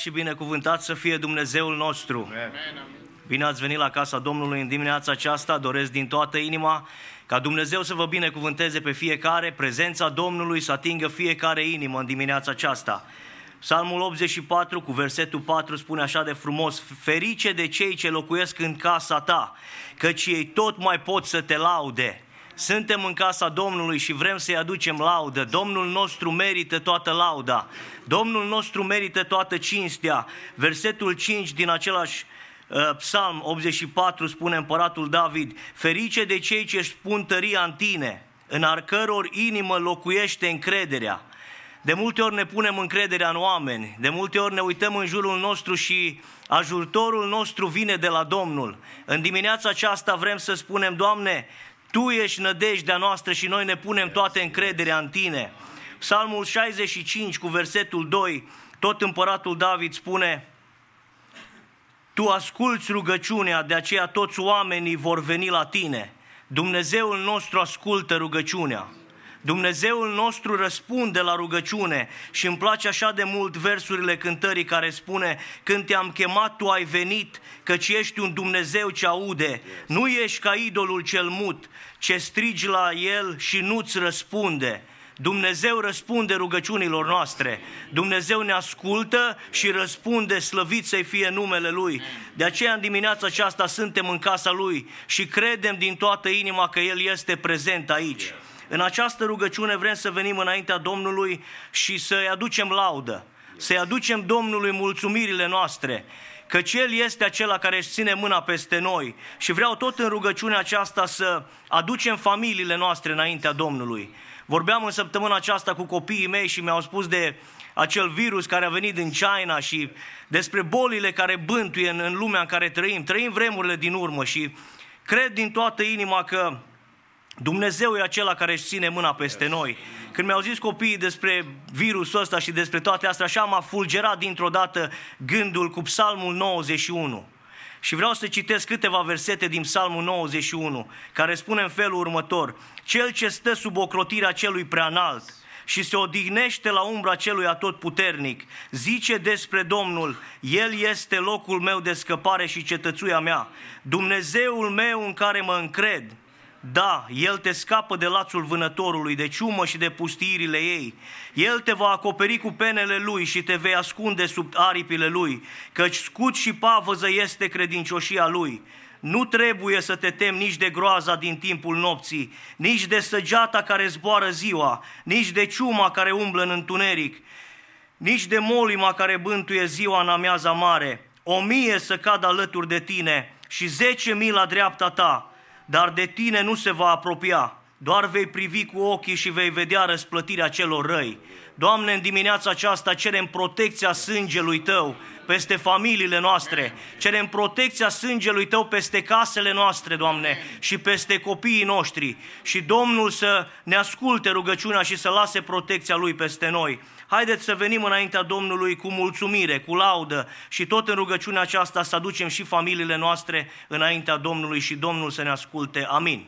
și binecuvântat să fie Dumnezeul nostru. Bine ați venit la casa Domnului în dimineața aceasta. Doresc din toată inima ca Dumnezeu să vă binecuvânteze pe fiecare, prezența Domnului să atingă fiecare inimă în dimineața aceasta. Psalmul 84 cu versetul 4 spune așa de frumos, Ferice de cei ce locuiesc în casa ta, căci ei tot mai pot să te laude. Suntem în casa Domnului și vrem să-i aducem laudă. Domnul nostru merită toată lauda. Domnul nostru merită toată cinstea. Versetul 5 din același uh, Psalm 84 spune împăratul David, Ferice de cei ce își pun tăria în tine, în ar căror inimă locuiește încrederea. De multe ori ne punem încrederea în oameni, de multe ori ne uităm în jurul nostru și ajutorul nostru vine de la Domnul. În dimineața aceasta vrem să spunem, Doamne, Tu ești nădejdea noastră și noi ne punem toate încrederea în Tine. Psalmul 65 cu versetul 2, tot împăratul David spune, Tu asculți rugăciunea, de aceea toți oamenii vor veni la Tine. Dumnezeul nostru ascultă rugăciunea. Dumnezeul nostru răspunde la rugăciune și îmi place așa de mult versurile cântării care spune Când te-am chemat, tu ai venit, căci ești un Dumnezeu ce aude. Nu ești ca idolul cel mut, ce strigi la el și nu-ți răspunde. Dumnezeu răspunde rugăciunilor noastre. Dumnezeu ne ascultă și răspunde, slăvit să-i fie numele Lui. De aceea în dimineața aceasta suntem în casa Lui și credem din toată inima că El este prezent aici. În această rugăciune vrem să venim înaintea Domnului și să-i aducem laudă, să-i aducem Domnului mulțumirile noastre, căci El este acela care își ține mâna peste noi și vreau tot în rugăciunea aceasta să aducem familiile noastre înaintea Domnului. Vorbeam în săptămâna aceasta cu copiii mei și mi-au spus de acel virus care a venit din China și despre bolile care bântuie în, în lumea în care trăim. Trăim vremurile din urmă și cred din toată inima că Dumnezeu e acela care își ține mâna peste noi. Când mi-au zis copiii despre virusul ăsta și despre toate astea, așa m-a fulgerat dintr-o dată gândul cu Psalmul 91. Și vreau să citesc câteva versete din Psalmul 91, care spune în felul următor. Cel ce stă sub ocrotirea celui preanalt și se odihnește la umbra celui atotputernic, zice despre Domnul, El este locul meu de scăpare și cetățuia mea, Dumnezeul meu în care mă încred, da, El te scapă de lațul vânătorului, de ciumă și de pustiirile ei. El te va acoperi cu penele Lui și te vei ascunde sub aripile Lui, căci scut și pavăză este credincioșia Lui. Nu trebuie să te temi nici de groaza din timpul nopții, nici de săgeata care zboară ziua, nici de ciuma care umblă în întuneric, nici de molima care bântuie ziua în amiaza mare. O mie să cadă alături de tine și zece mii la dreapta ta, dar de tine nu se va apropia, doar vei privi cu ochii și vei vedea răsplătirea celor răi. Doamne, în dimineața aceasta cerem protecția sângelui Tău peste familiile noastre, cerem protecția sângelui Tău peste casele noastre, Doamne, și peste copiii noștri. Și Domnul să ne asculte rugăciunea și să lase protecția Lui peste noi. Haideți să venim înaintea Domnului cu mulțumire, cu laudă și tot în rugăciunea aceasta să aducem și familiile noastre înaintea Domnului și Domnul să ne asculte. Amin.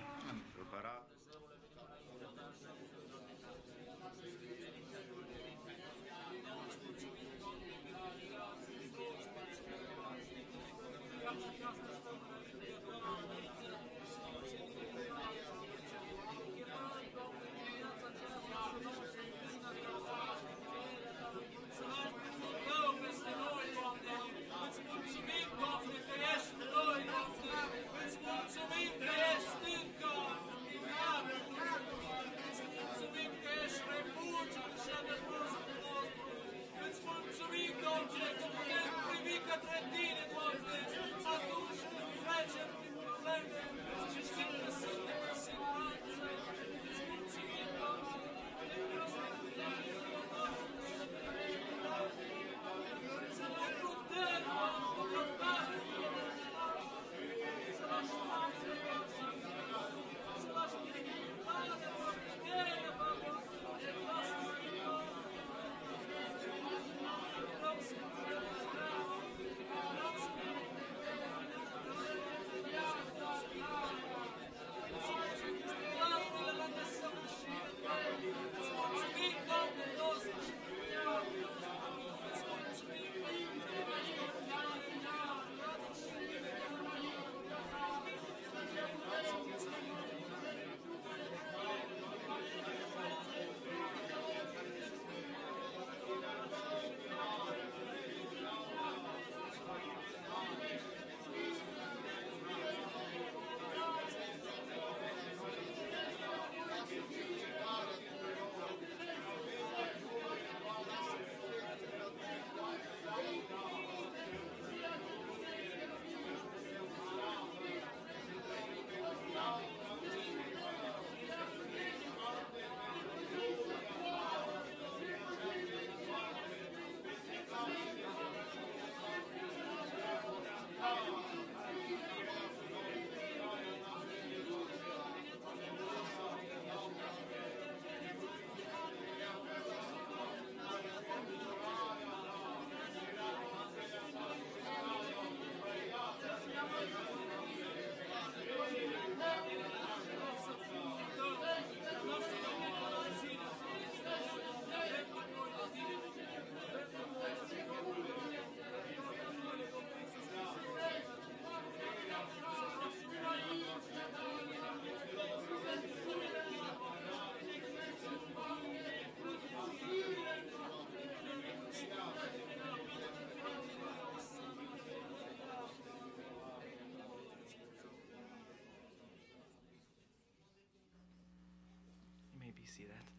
see that?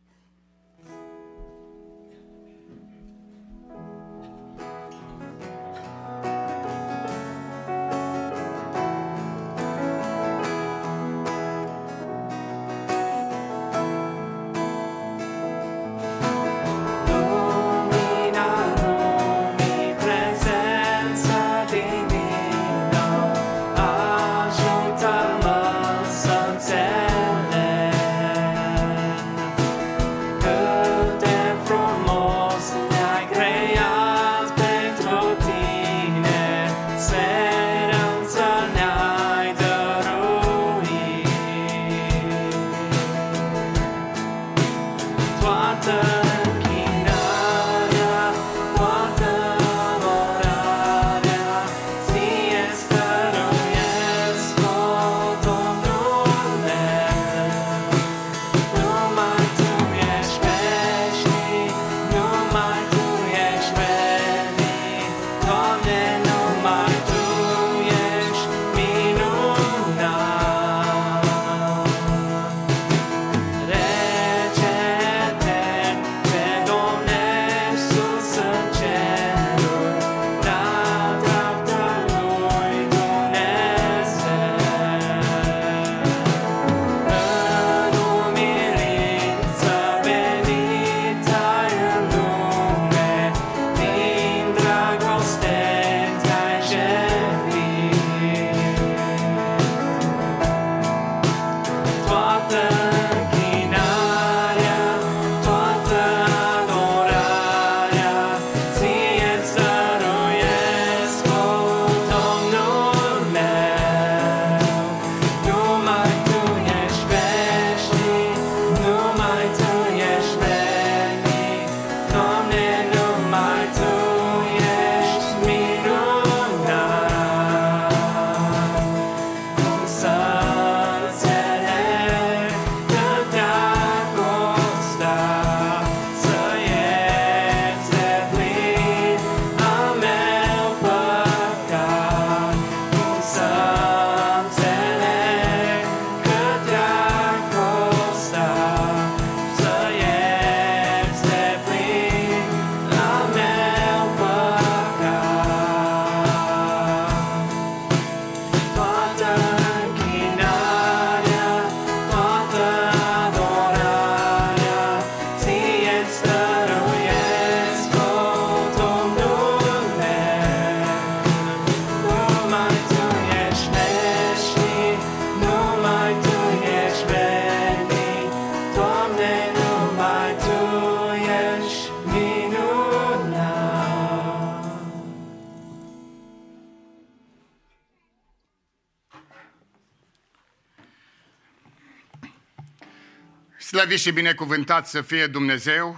Slăvit și binecuvântat să fie Dumnezeu,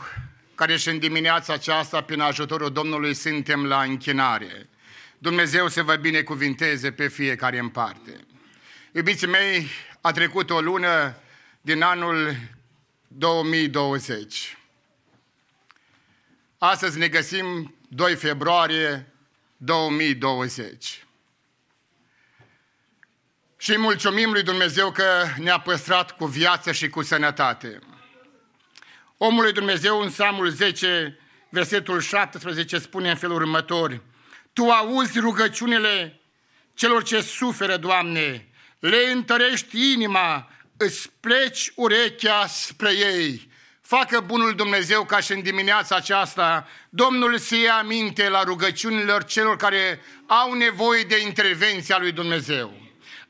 care și în dimineața aceasta, prin ajutorul Domnului, suntem la închinare. Dumnezeu să vă binecuvinteze pe fiecare în parte. Iubiții mei, a trecut o lună din anul 2020. Astăzi ne găsim 2 februarie 2020. Și mulțumim lui Dumnezeu că ne-a păstrat cu viață și cu sănătate. Omul lui Dumnezeu în Samul 10, versetul 17 spune în felul următor, Tu auzi rugăciunile celor ce suferă, Doamne, le întărești inima, îți pleci urechea spre ei. Facă bunul Dumnezeu ca și în dimineața aceasta Domnul să ia aminte la rugăciunilor celor care au nevoie de intervenția lui Dumnezeu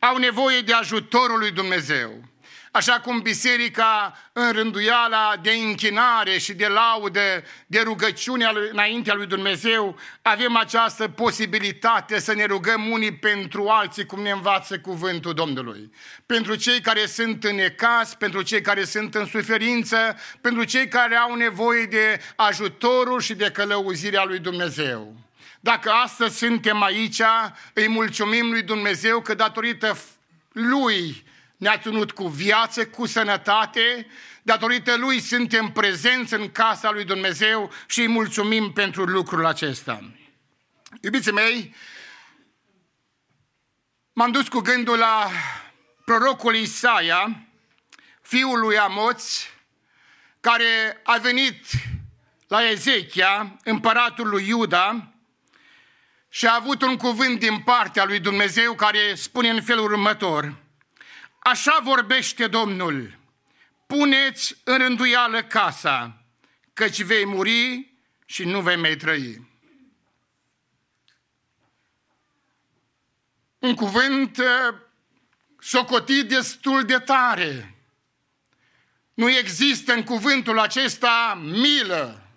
au nevoie de ajutorul lui Dumnezeu. Așa cum biserica în rânduiala de închinare și de laudă, de rugăciune înaintea lui Dumnezeu, avem această posibilitate să ne rugăm unii pentru alții, cum ne învață cuvântul Domnului. Pentru cei care sunt în ecas, pentru cei care sunt în suferință, pentru cei care au nevoie de ajutorul și de călăuzirea lui Dumnezeu. Dacă astăzi suntem aici, îi mulțumim lui Dumnezeu că datorită Lui ne-a ținut cu viață, cu sănătate, datorită Lui suntem prezenți în casa lui Dumnezeu și îi mulțumim pentru lucrul acesta. Iubiții mei, m-am dus cu gândul la prorocul Isaia, fiul lui Amoț, care a venit la Ezechia, împăratul lui Iuda, și a avut un cuvânt din partea lui Dumnezeu care spune în felul următor, Așa vorbește Domnul, puneți în rânduială casa, căci vei muri și nu vei mai trăi. Un cuvânt uh, socotit destul de tare. Nu există în cuvântul acesta milă.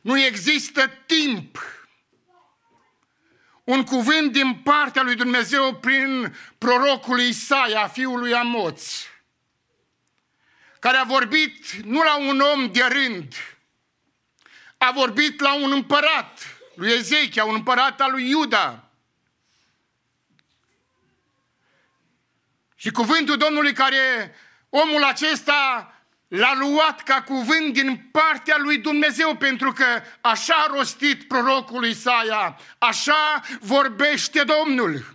Nu există timp un cuvânt din partea lui Dumnezeu prin prorocul Isaia, fiul lui Amoț, care a vorbit nu la un om de rând, a vorbit la un împărat, lui Ezechia, un împărat al lui Iuda. Și cuvântul Domnului care omul acesta l-a luat ca cuvânt din partea lui Dumnezeu, pentru că așa a rostit prorocul Isaia, așa vorbește Domnul.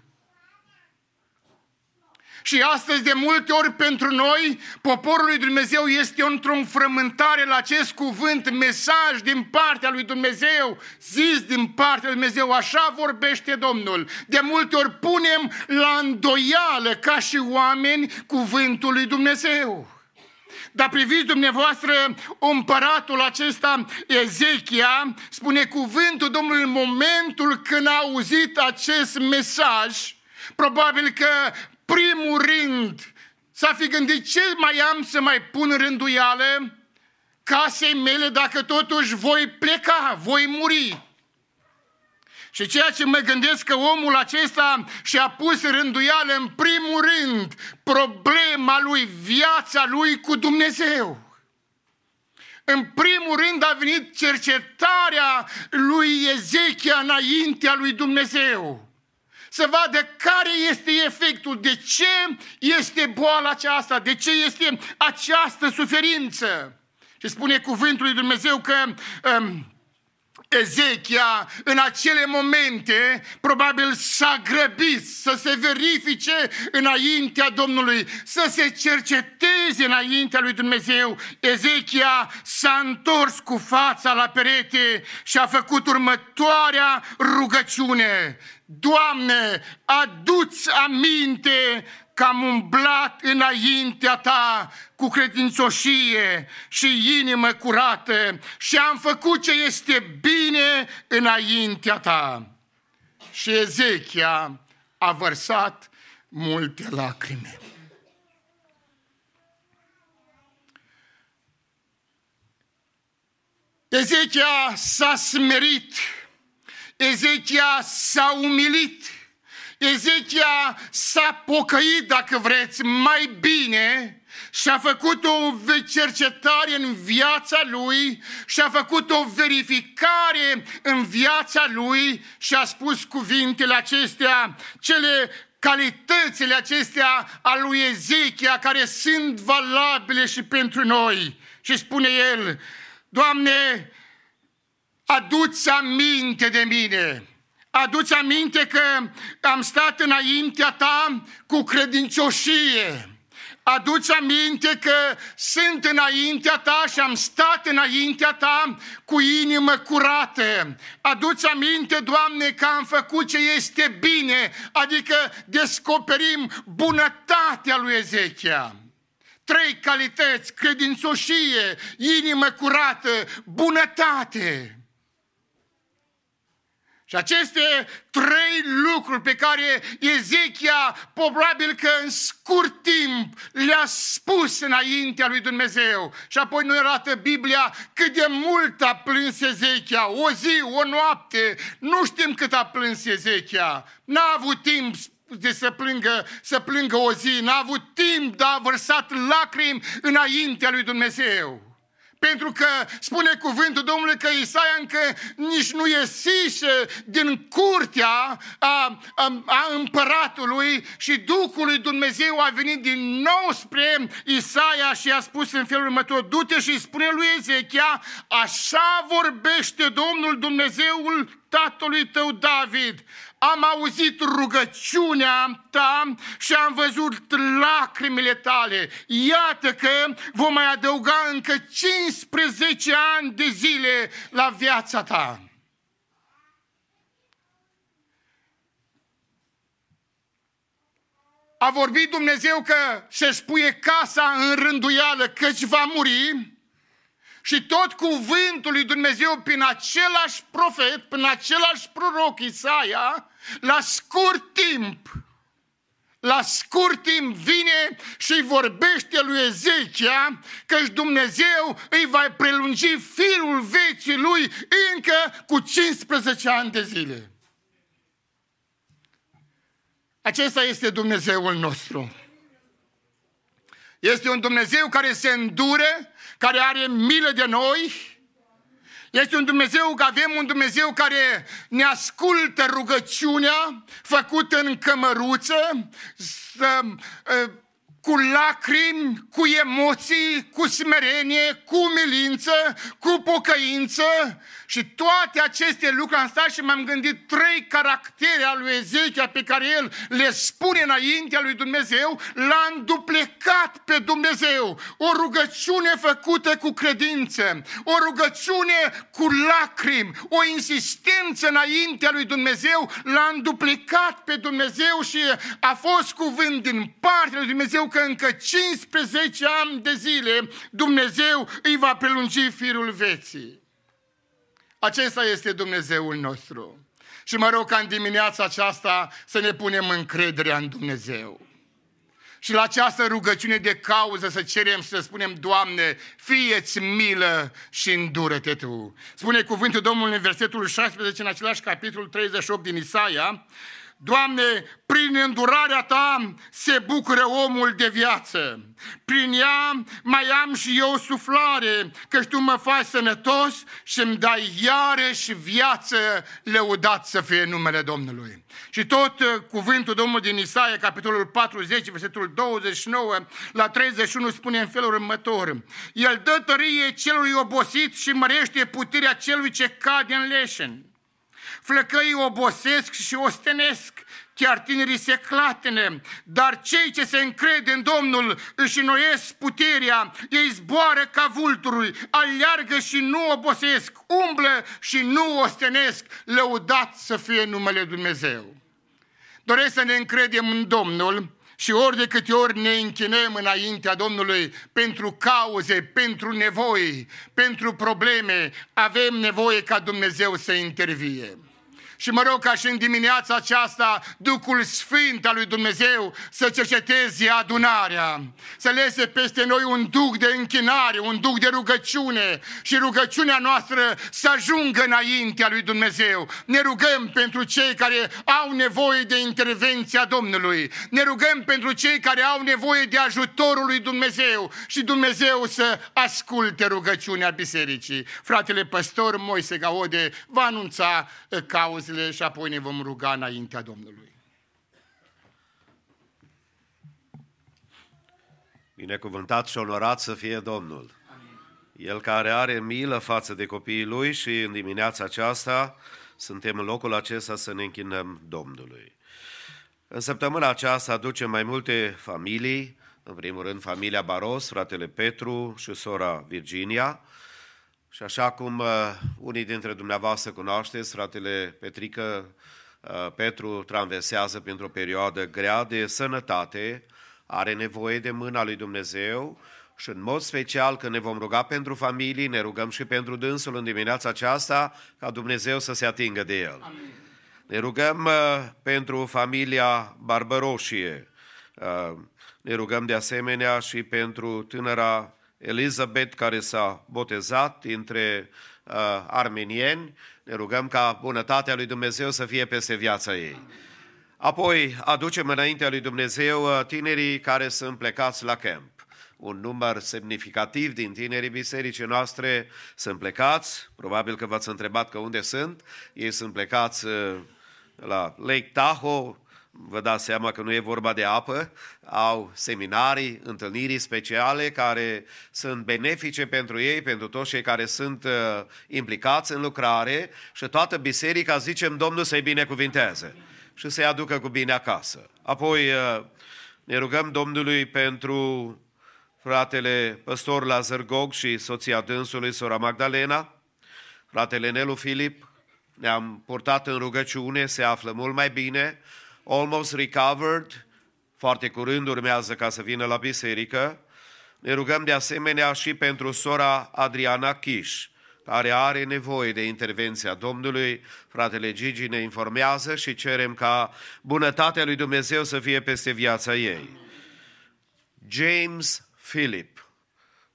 Și astăzi, de multe ori pentru noi, poporul lui Dumnezeu este într-o înfrământare la acest cuvânt, mesaj din partea lui Dumnezeu, zis din partea lui Dumnezeu, așa vorbește Domnul. De multe ori punem la îndoială, ca și oameni, cuvântul lui Dumnezeu. Dar priviți dumneavoastră împăratul acesta, Ezechia, spune cuvântul Domnului în momentul când a auzit acest mesaj, probabil că primul rând s-a fi gândit ce mai am să mai pun rânduială casei mele dacă totuși voi pleca, voi muri. Și ceea ce mă gândesc că omul acesta și-a pus rânduială în primul rând problema lui, viața lui cu Dumnezeu. În primul rând a venit cercetarea lui Ezechia înaintea lui Dumnezeu. Să vadă care este efectul, de ce este boala aceasta, de ce este această suferință. Și spune cuvântul lui Dumnezeu că um, Ezechia în acele momente probabil s-a grăbit să se verifice înaintea Domnului, să se cerceteze înaintea lui Dumnezeu. Ezechia s-a întors cu fața la perete și a făcut următoarea rugăciune. Doamne, aduți aminte că am umblat înaintea ta cu credincioșie și inimă curată și am făcut ce este bine înaintea ta. Și Ezechia a vărsat multe lacrime. Ezechia s-a smerit, Ezechia s-a umilit, Ezechia s-a pocăit, dacă vreți, mai bine și a făcut o cercetare în viața lui și a făcut o verificare în viața lui și a spus cuvintele acestea, cele calitățile acestea a lui Ezechia care sunt valabile și pentru noi. Și spune el, Doamne, aduți aminte de mine. Aduți aminte că am stat înaintea ta cu credincioșie aduți aminte că sunt înaintea ta și am stat înaintea ta cu inimă curată. Aduți aminte, Doamne, că am făcut ce este bine, adică descoperim bunătatea lui Ezechia. Trei calități, credințoșie, inimă curată, bunătate. Și aceste trei lucruri pe care Ezechia probabil că în scurt timp le-a spus înaintea lui Dumnezeu. Și apoi nu arată Biblia cât de mult a plâns Ezechia, o zi, o noapte, nu știm cât a plâns Ezechia. N-a avut timp de să plângă, să plângă o zi, n-a avut timp, dar a vărsat lacrimi înaintea lui Dumnezeu. Pentru că spune cuvântul Domnului că Isaia încă nici nu ieșise din curtea a, a, a împăratului și Duhul lui Dumnezeu a venit din nou spre Isaia și a spus în felul următor, du-te și spune lui Ezechia, așa vorbește Domnul Dumnezeul tatălui tău David am auzit rugăciunea ta și am văzut lacrimile tale. Iată că vom mai adăuga încă 15 ani de zile la viața ta. A vorbit Dumnezeu că se-și puie casa în rânduială căci va muri și tot cuvântul lui Dumnezeu prin același profet, prin același proroc Isaia, la scurt timp, la scurt timp vine și îi vorbește lui Ezechia că Dumnezeu îi va prelungi firul vieții lui încă cu 15 ani de zile. Acesta este Dumnezeul nostru. Este un Dumnezeu care se îndure, care are milă de noi, este un Dumnezeu, că avem un Dumnezeu care ne ascultă rugăciunea făcută în cămăruță, să, ă, cu lacrimi, cu emoții, cu smerenie, cu milință, cu pocăință și toate aceste lucruri am stat și m-am gândit trei caractere al lui Ezechia pe care el le spune înaintea lui Dumnezeu, l-a înduplecat pe Dumnezeu. O rugăciune făcută cu credință, o rugăciune cu lacrimi, o insistență înaintea lui Dumnezeu, l-a înduplecat pe Dumnezeu și a fost cuvânt din partea lui Dumnezeu că încă 15 ani de zile Dumnezeu îi va prelungi firul vieții. Acesta este Dumnezeul nostru. Și mă rog ca în dimineața aceasta să ne punem încrederea în Dumnezeu. Și la această rugăciune de cauză să cerem și să spunem, Doamne, fie-ți milă și îndură-te Tu. Spune cuvântul Domnului în versetul 16, în același capitol 38 din Isaia, Doamne, prin îndurarea Ta se bucură omul de viață. Prin ea mai am și eu suflare, că Tu mă faci sănătos și îmi dai iarăși viață, lăudat să fie numele Domnului. Și tot uh, cuvântul Domnului din Isaia, capitolul 40, versetul 29 la 31 spune în felul următor. El dă tărie celui obosit și mărește puterea celui ce cade în leșen. Flăcăii obosesc și ostenesc, chiar tinerii se clatene, dar cei ce se încred în Domnul își înnoiesc puterea, ei zboară ca vulturul, aleargă și nu obosesc, umblă și nu ostenesc, lăudat să fie numele Dumnezeu. Doresc să ne încredem în Domnul și ori de câte ori ne închinăm înaintea Domnului pentru cauze, pentru nevoi, pentru probleme, avem nevoie ca Dumnezeu să intervie. Și mă rog ca și în dimineața aceasta Duhul Sfânt al lui Dumnezeu să cerceteze adunarea, să lese peste noi un duh de închinare, un duh de rugăciune și rugăciunea noastră să ajungă înaintea lui Dumnezeu. Ne rugăm pentru cei care au nevoie de intervenția Domnului. Ne rugăm pentru cei care au nevoie de ajutorul lui Dumnezeu și Dumnezeu să asculte rugăciunea bisericii. Fratele păstor Moise Gaode va anunța uh, cauzele și apoi ne vom ruga înaintea Domnului. Binecuvântat și onorat să fie Domnul. El care are milă față de copiii lui și în dimineața aceasta suntem în locul acesta să ne închinăm Domnului. În săptămâna aceasta aducem mai multe familii, în primul rând familia Baros, fratele Petru și sora Virginia, și așa cum uh, unii dintre dumneavoastră cunoașteți, fratele Petrică uh, Petru traversează printr-o perioadă grea de sănătate, are nevoie de mâna lui Dumnezeu și în mod special când ne vom ruga pentru familii, ne rugăm și pentru dânsul în dimineața aceasta ca Dumnezeu să se atingă de el. Amin. Ne rugăm uh, pentru familia Barbăroșie. Uh, ne rugăm de asemenea și pentru tânăra Elizabeth care s-a botezat între uh, armenieni. Ne rugăm ca bunătatea lui Dumnezeu să fie peste viața ei. Apoi aducem înaintea lui Dumnezeu uh, tinerii care sunt plecați la camp un număr semnificativ din tinerii bisericii noastre sunt plecați, probabil că v-ați întrebat că unde sunt, ei sunt plecați uh, la Lake Tahoe, vă dați seama că nu e vorba de apă, au seminarii, întâlniri speciale care sunt benefice pentru ei, pentru toți cei care sunt uh, implicați în lucrare și toată biserica, zicem, Domnul să-i binecuvinteze și să-i aducă cu bine acasă. Apoi uh, ne rugăm Domnului pentru fratele păstor Lazar Gog și soția dânsului, sora Magdalena, fratele Nelu Filip, ne-am purtat în rugăciune, se află mult mai bine, almost recovered, foarte curând urmează ca să vină la biserică. Ne rugăm de asemenea și pentru sora Adriana Chiș, care are nevoie de intervenția Domnului. Fratele Gigi ne informează și cerem ca bunătatea lui Dumnezeu să fie peste viața ei. James Philip.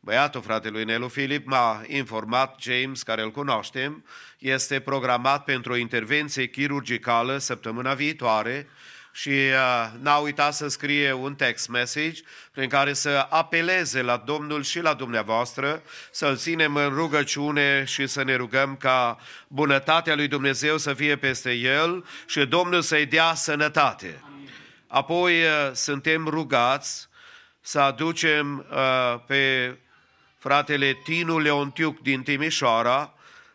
Băiatul fratelui Nelu Philip m-a informat, James, care îl cunoaștem, este programat pentru o intervenție chirurgicală săptămâna viitoare și uh, n-a uitat să scrie un text message prin care să apeleze la Domnul și la dumneavoastră, să-L ținem în rugăciune și să ne rugăm ca bunătatea lui Dumnezeu să fie peste El și Domnul să-i dea sănătate. Apoi uh, suntem rugați să aducem uh, pe fratele Tinu Leontiuc din Timișoara,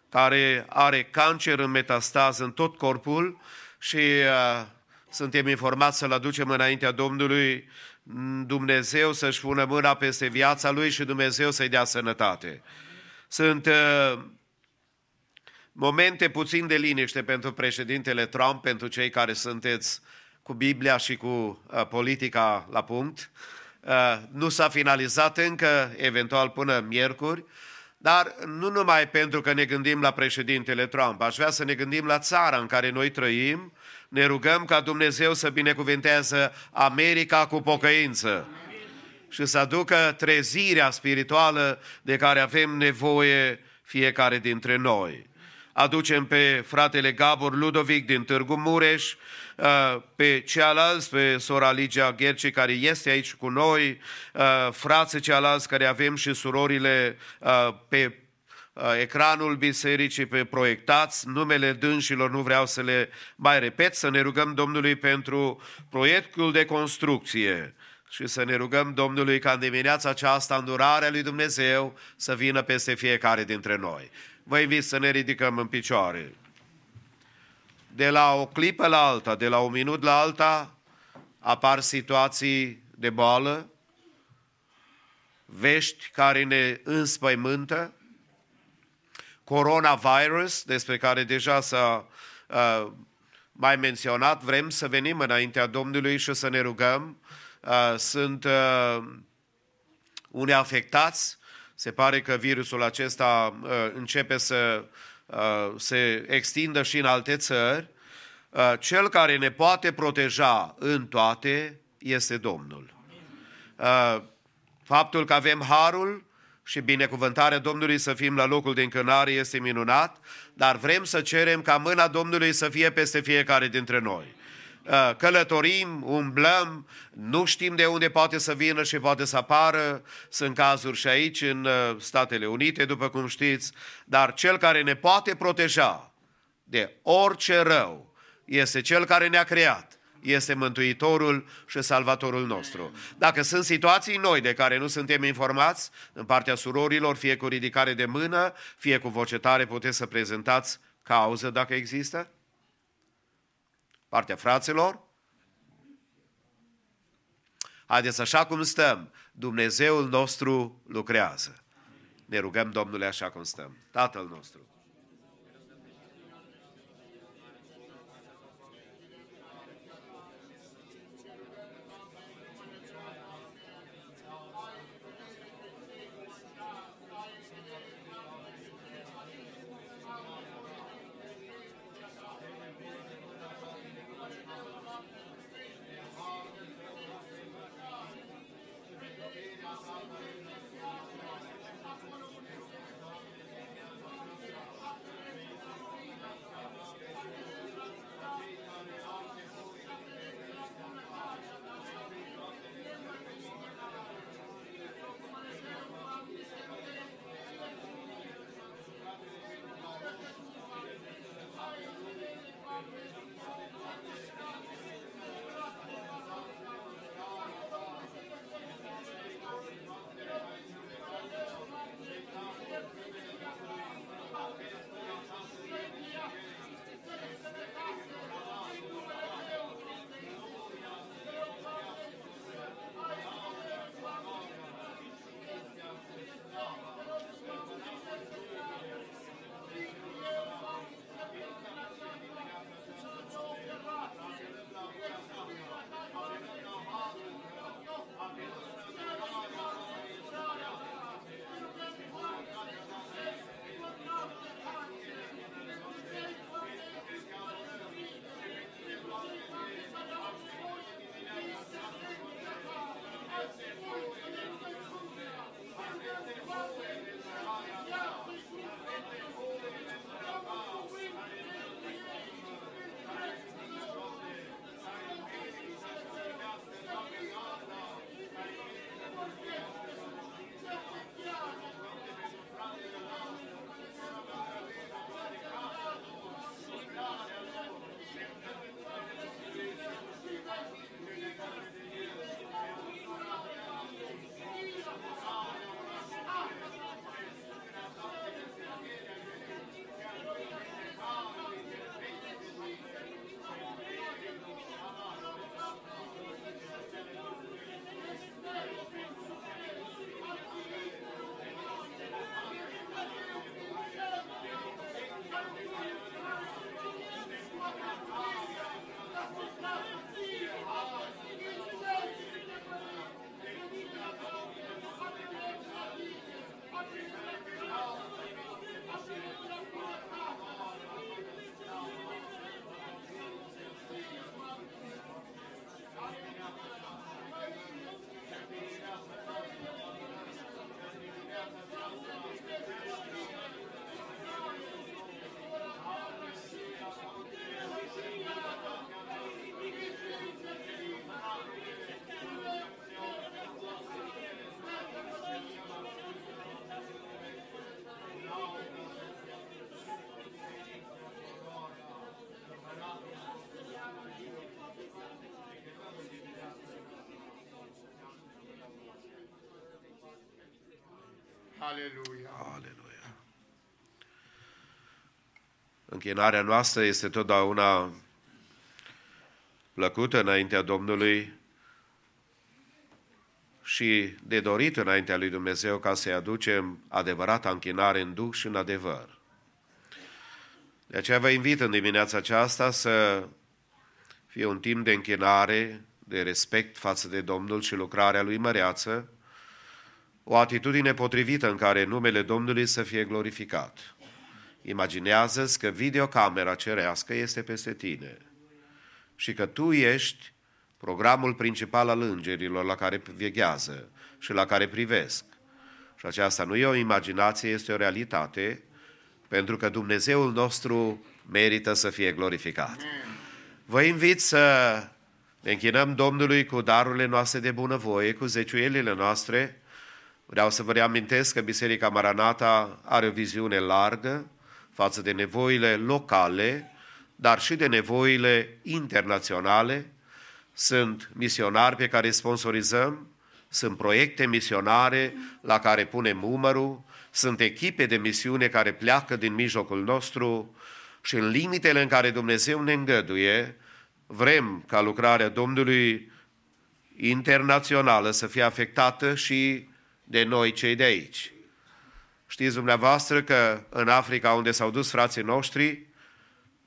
care are cancer în metastaz în tot corpul și uh, suntem informați să-l aducem înaintea Domnului, Dumnezeu să-și pună mâna peste viața lui și Dumnezeu să-i dea sănătate. Sunt uh, momente puțin de liniște pentru președintele Trump, pentru cei care sunteți cu Biblia și cu uh, politica la punct. Uh, Uh, nu s-a finalizat încă, eventual până miercuri, dar nu numai pentru că ne gândim la președintele Trump, aș vrea să ne gândim la țara în care noi trăim, ne rugăm ca Dumnezeu să binecuvântează America cu pocăință și să aducă trezirea spirituală de care avem nevoie fiecare dintre noi. Aducem pe fratele Gabor Ludovic din Târgu Mureș, Uh, pe ceilalți, pe sora Ligia Gherci, care este aici cu noi, uh, frații ceilalți care avem și surorile uh, pe ecranul bisericii pe proiectați, numele dânșilor nu vreau să le mai repet, să ne rugăm Domnului pentru proiectul de construcție și să ne rugăm Domnului ca în dimineața aceasta îndurarea lui Dumnezeu să vină peste fiecare dintre noi. Vă invit să ne ridicăm în picioare de la o clipă la alta, de la un minut la alta, apar situații de boală, vești care ne înspăimântă, coronavirus, despre care deja s-a uh, mai menționat, vrem să venim înaintea Domnului și să ne rugăm. Uh, sunt uh, unii afectați, se pare că virusul acesta uh, începe să Uh, se extindă și în alte țări Uh, Cel care ne poate proteja în toate este Domnul. Uh, Faptul că avem harul și binecuvântarea Domnului să fim la locul de încânare este minunat, dar vrem să cerem ca mâna Domnului să fie peste fiecare dintre noi. Uh, Călătorim, umblăm, nu știm de unde poate să vină și poate să apară. Sunt cazuri și aici în uh, Statele Unite, după cum știți, dar cel care ne poate proteja de orice rău este cel care ne-a creat este Mântuitorul și Salvatorul nostru. Dacă sunt situații noi de care nu suntem informați, în partea surorilor, fie cu ridicare de mână, fie cu voce tare, puteți să prezentați cauză dacă există? Partea fraților? Haideți așa cum stăm, Dumnezeul nostru lucrează. Ne rugăm Domnule așa cum stăm. Tatăl nostru. Aleluia. Aleluia. Închinarea noastră este totdeauna plăcută înaintea Domnului și de dorit înaintea lui Dumnezeu ca să-i aducem adevărata închinare în duh și în adevăr. De aceea vă invit în dimineața aceasta să fie un timp de închinare, de respect față de Domnul și lucrarea lui măreață, o atitudine potrivită în care numele Domnului să fie glorificat. Imaginează-ți că videocamera cerească este peste tine și că Tu ești programul principal al îngerilor la care veghează și la care privesc. Și aceasta nu e o imaginație, este o realitate, pentru că Dumnezeul nostru merită să fie glorificat. Vă invit să ne închinăm Domnului cu darurile noastre de bunăvoie, cu zeciuielile noastre. Vreau să vă reamintesc că Biserica Maranata are o viziune largă față de nevoile locale, dar și de nevoile internaționale. Sunt misionari pe care îi sponsorizăm, sunt proiecte misionare la care punem umărul, sunt echipe de misiune care pleacă din mijlocul nostru și în limitele în care Dumnezeu ne îngăduie, vrem ca lucrarea Domnului internațională să fie afectată și de noi cei de aici. Știți dumneavoastră că în Africa unde s-au dus frații noștri,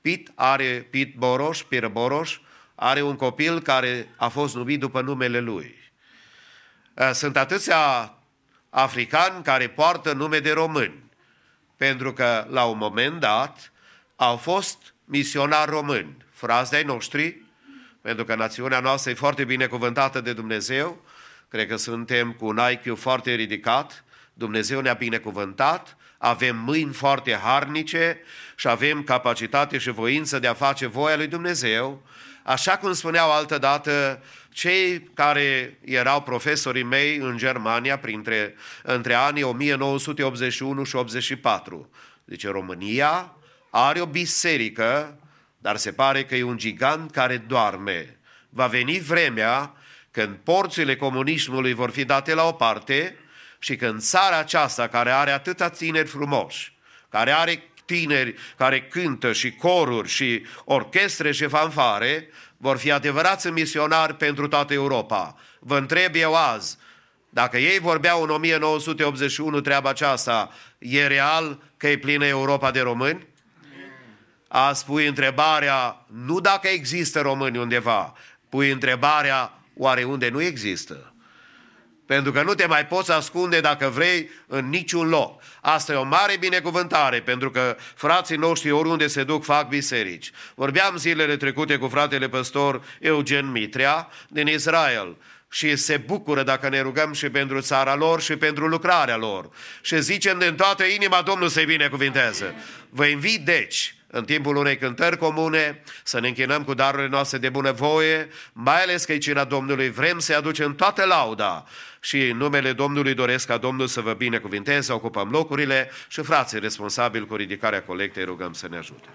Pit are, Pit Boroș, Pir Boroș, are un copil care a fost numit după numele lui. Sunt atâția africani care poartă nume de români, pentru că la un moment dat au fost misionari români, frați de-ai noștri, pentru că națiunea noastră e foarte binecuvântată de Dumnezeu, cred că suntem cu un IQ foarte ridicat, Dumnezeu ne-a binecuvântat, avem mâini foarte harnice și avem capacitate și voință de a face voia lui Dumnezeu, așa cum spuneau altădată cei care erau profesorii mei în Germania printre, între anii 1981 și 84. Deci România are o biserică, dar se pare că e un gigant care doarme. Va veni vremea când porțile comunismului vor fi date la o parte și când țara aceasta, care are atâta tineri frumoși, care are tineri care cântă și coruri și orchestre și fanfare, vor fi adevărați misionari pentru toată Europa. Vă întreb eu azi, dacă ei vorbeau în 1981 treaba aceasta, e real că e plină Europa de români? Azi pui întrebarea, nu dacă există români undeva, pui întrebarea, oare unde nu există? Pentru că nu te mai poți ascunde dacă vrei în niciun loc. Asta e o mare binecuvântare, pentru că frații noștri oriunde se duc fac biserici. Vorbeam zilele trecute cu fratele păstor Eugen Mitrea din Israel și se bucură dacă ne rugăm și pentru țara lor și pentru lucrarea lor. Și zicem din toată inima Domnul să-i binecuvinteze. Vă invit deci în timpul unei cântări comune, să ne închinăm cu darurile noastre de bunăvoie, mai ales că e cina Domnului, vrem să-i aducem toată lauda și în numele Domnului doresc ca Domnul să vă binecuvinteze, să ocupăm locurile și frații responsabili cu ridicarea colectei rugăm să ne ajute.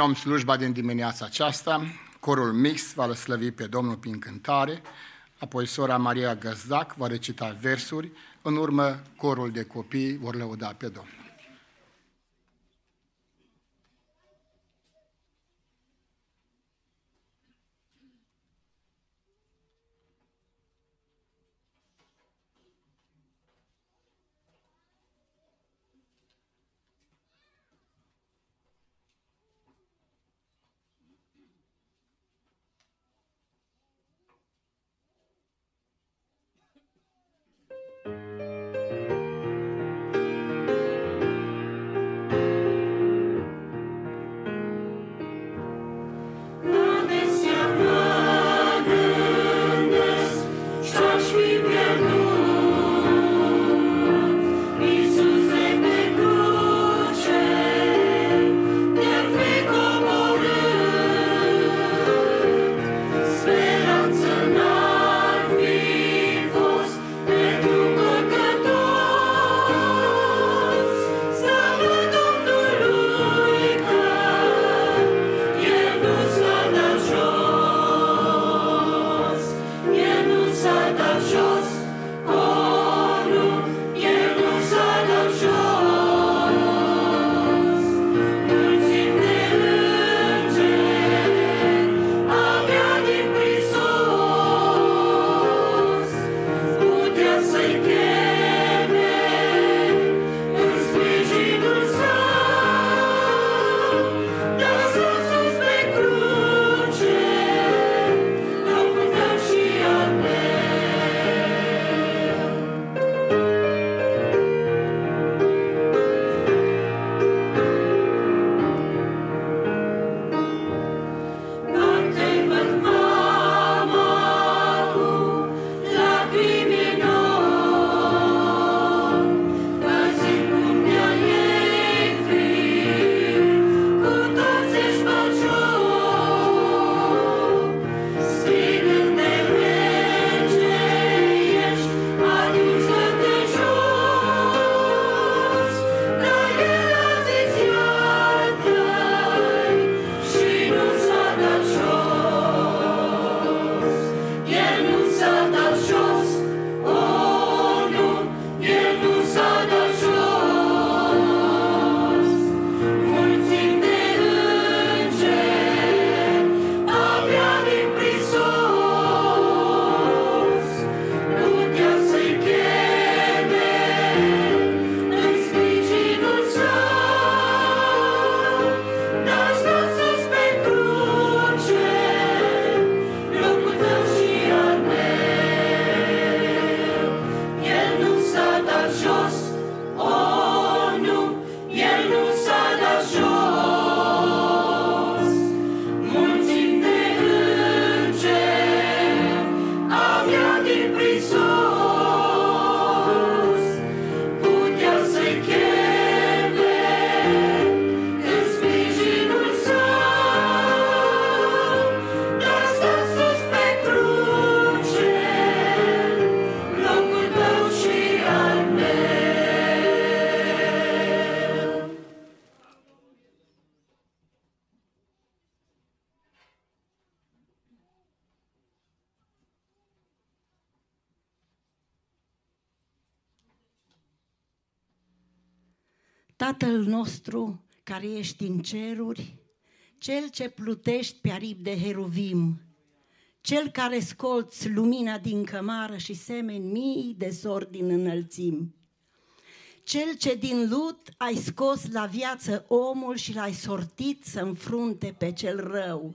Continuăm slujba din dimineața aceasta. Corul mix va slăvi pe Domnul prin cântare, apoi sora Maria Găzdac va recita versuri, în urmă corul de copii vor lăuda pe Domnul. ce plutești pe aripi de heruvim, cel care scolți lumina din cămară și semeni mii de sori din înălțimi. Cel ce din lut ai scos la viață omul și l-ai sortit să înfrunte pe cel rău.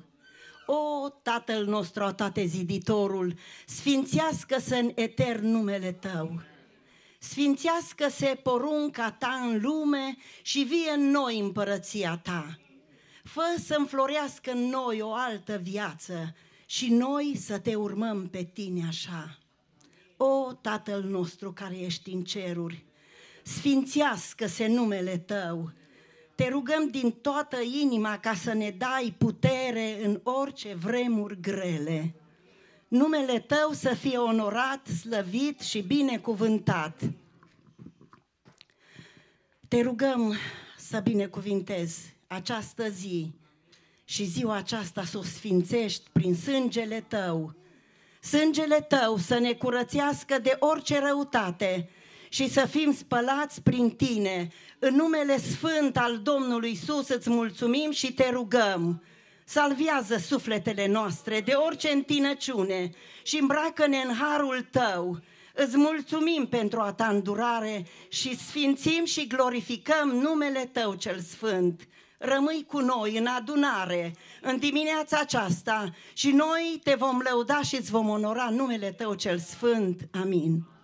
O, Tatăl nostru a toate ziditorul, sfințească-să în eter numele Tău. Sfințească-se porunca Ta în lume și vie în noi împărăția Ta fă să înflorească în noi o altă viață și noi să te urmăm pe tine așa. O, Tatăl nostru care ești în ceruri, sfințească-se numele Tău. Te rugăm din toată inima ca să ne dai putere în orice vremuri grele. Numele Tău să fie onorat, slăvit și binecuvântat. Te rugăm să binecuvintezi această zi și ziua aceasta să o sfințești prin sângele Tău. Sângele Tău să ne curățească de orice răutate și să fim spălați prin Tine. În numele sfânt al Domnului Isus îți mulțumim și te rugăm. Salviază sufletele noastre de orice întinăciune și îmbracă-ne în harul Tău. Îți mulțumim pentru a ta îndurare și sfințim și glorificăm numele Tău cel Sfânt. Rămâi cu noi în adunare în dimineața aceasta și noi te vom lăuda și îți vom onora numele Tău cel Sfânt. Amin.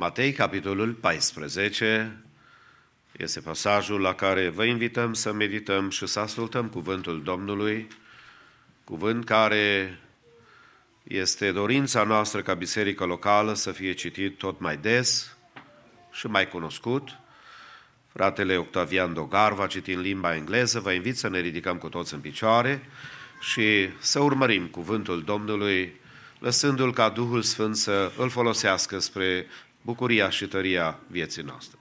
Matei, capitolul 14, este pasajul la care vă invităm să medităm și să ascultăm cuvântul Domnului, cuvânt care este dorința noastră ca biserică locală să fie citit tot mai des și mai cunoscut. Fratele Octavian Dogar va citi în limba engleză, vă invit să ne ridicăm cu toți în picioare și să urmărim cuvântul Domnului, lăsându-l ca Duhul Sfânt să îl folosească spre bucuria și tăria vieții noastre.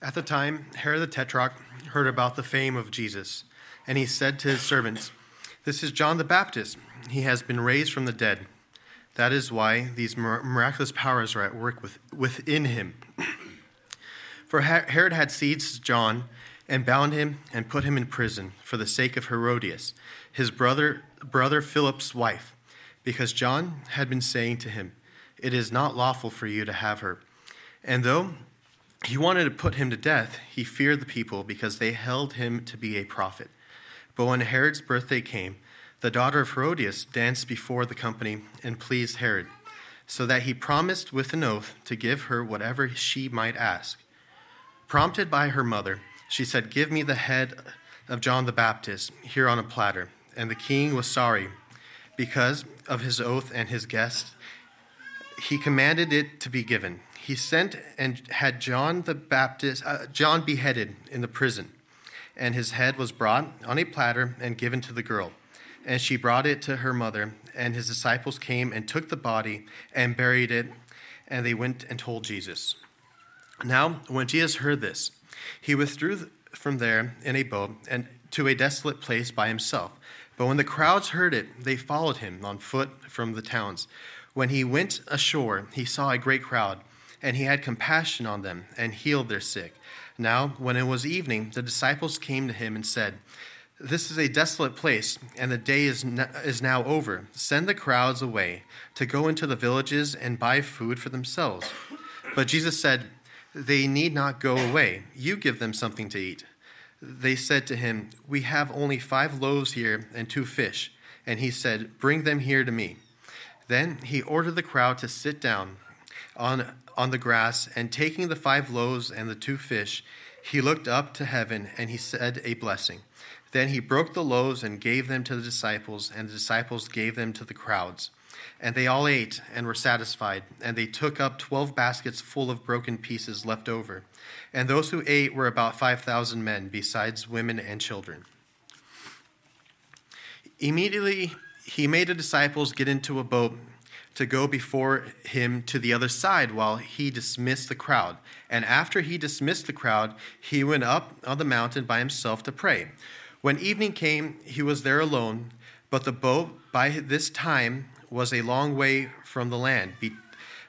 At the time, Herod the Tetrarch heard about the fame of Jesus, and he said to his servants, This is John the Baptist. He has been raised from the dead. That is why these miraculous powers are at work with, within him. For Herod had seized John and bound him and put him in prison for the sake of Herodias, his brother, brother Philip's wife, because John had been saying to him, It is not lawful for you to have her. And though he wanted to put him to death, he feared the people because they held him to be a prophet. But when Herod's birthday came, the daughter of Herodias, danced before the company and pleased Herod, so that he promised with an oath to give her whatever she might ask. Prompted by her mother, she said, Give me the head of John the Baptist here on a platter. And the king was sorry because of his oath and his guest. He commanded it to be given. He sent and had John the Baptist, uh, John beheaded in the prison, and his head was brought on a platter and given to the girl. And she brought it to her mother, and his disciples came and took the body and buried it, and they went and told Jesus. Now, when Jesus heard this, he withdrew from there in a boat and to a desolate place by himself. But when the crowds heard it, they followed him on foot from the towns. When he went ashore, he saw a great crowd, and he had compassion on them and healed their sick. Now, when it was evening, the disciples came to him and said, This is a desolate place, and the day is, is now over. Send the crowds away to go into the villages and buy food for themselves. But Jesus said, They need not go away. You give them something to eat. They said to him, We have only five loaves here and two fish. And he said, Bring them here to me. Then he ordered the crowd to sit down on, on the grass, and taking the five loaves and the two fish, he looked up to heaven and he said a blessing. Then he broke the loaves and gave them to the disciples, and the disciples gave them to the crowds. And they all ate and were satisfied, and they took up twelve baskets full of broken pieces left over. And those who ate were about 5,000 men, besides women and children. Immediately, he made the disciples get into a boat to go before him to the other side while he dismissed the crowd. And after he dismissed the crowd, he went up on the mountain by himself to pray. When evening came, he was there alone, but the boat by this time was a long way from the land, be,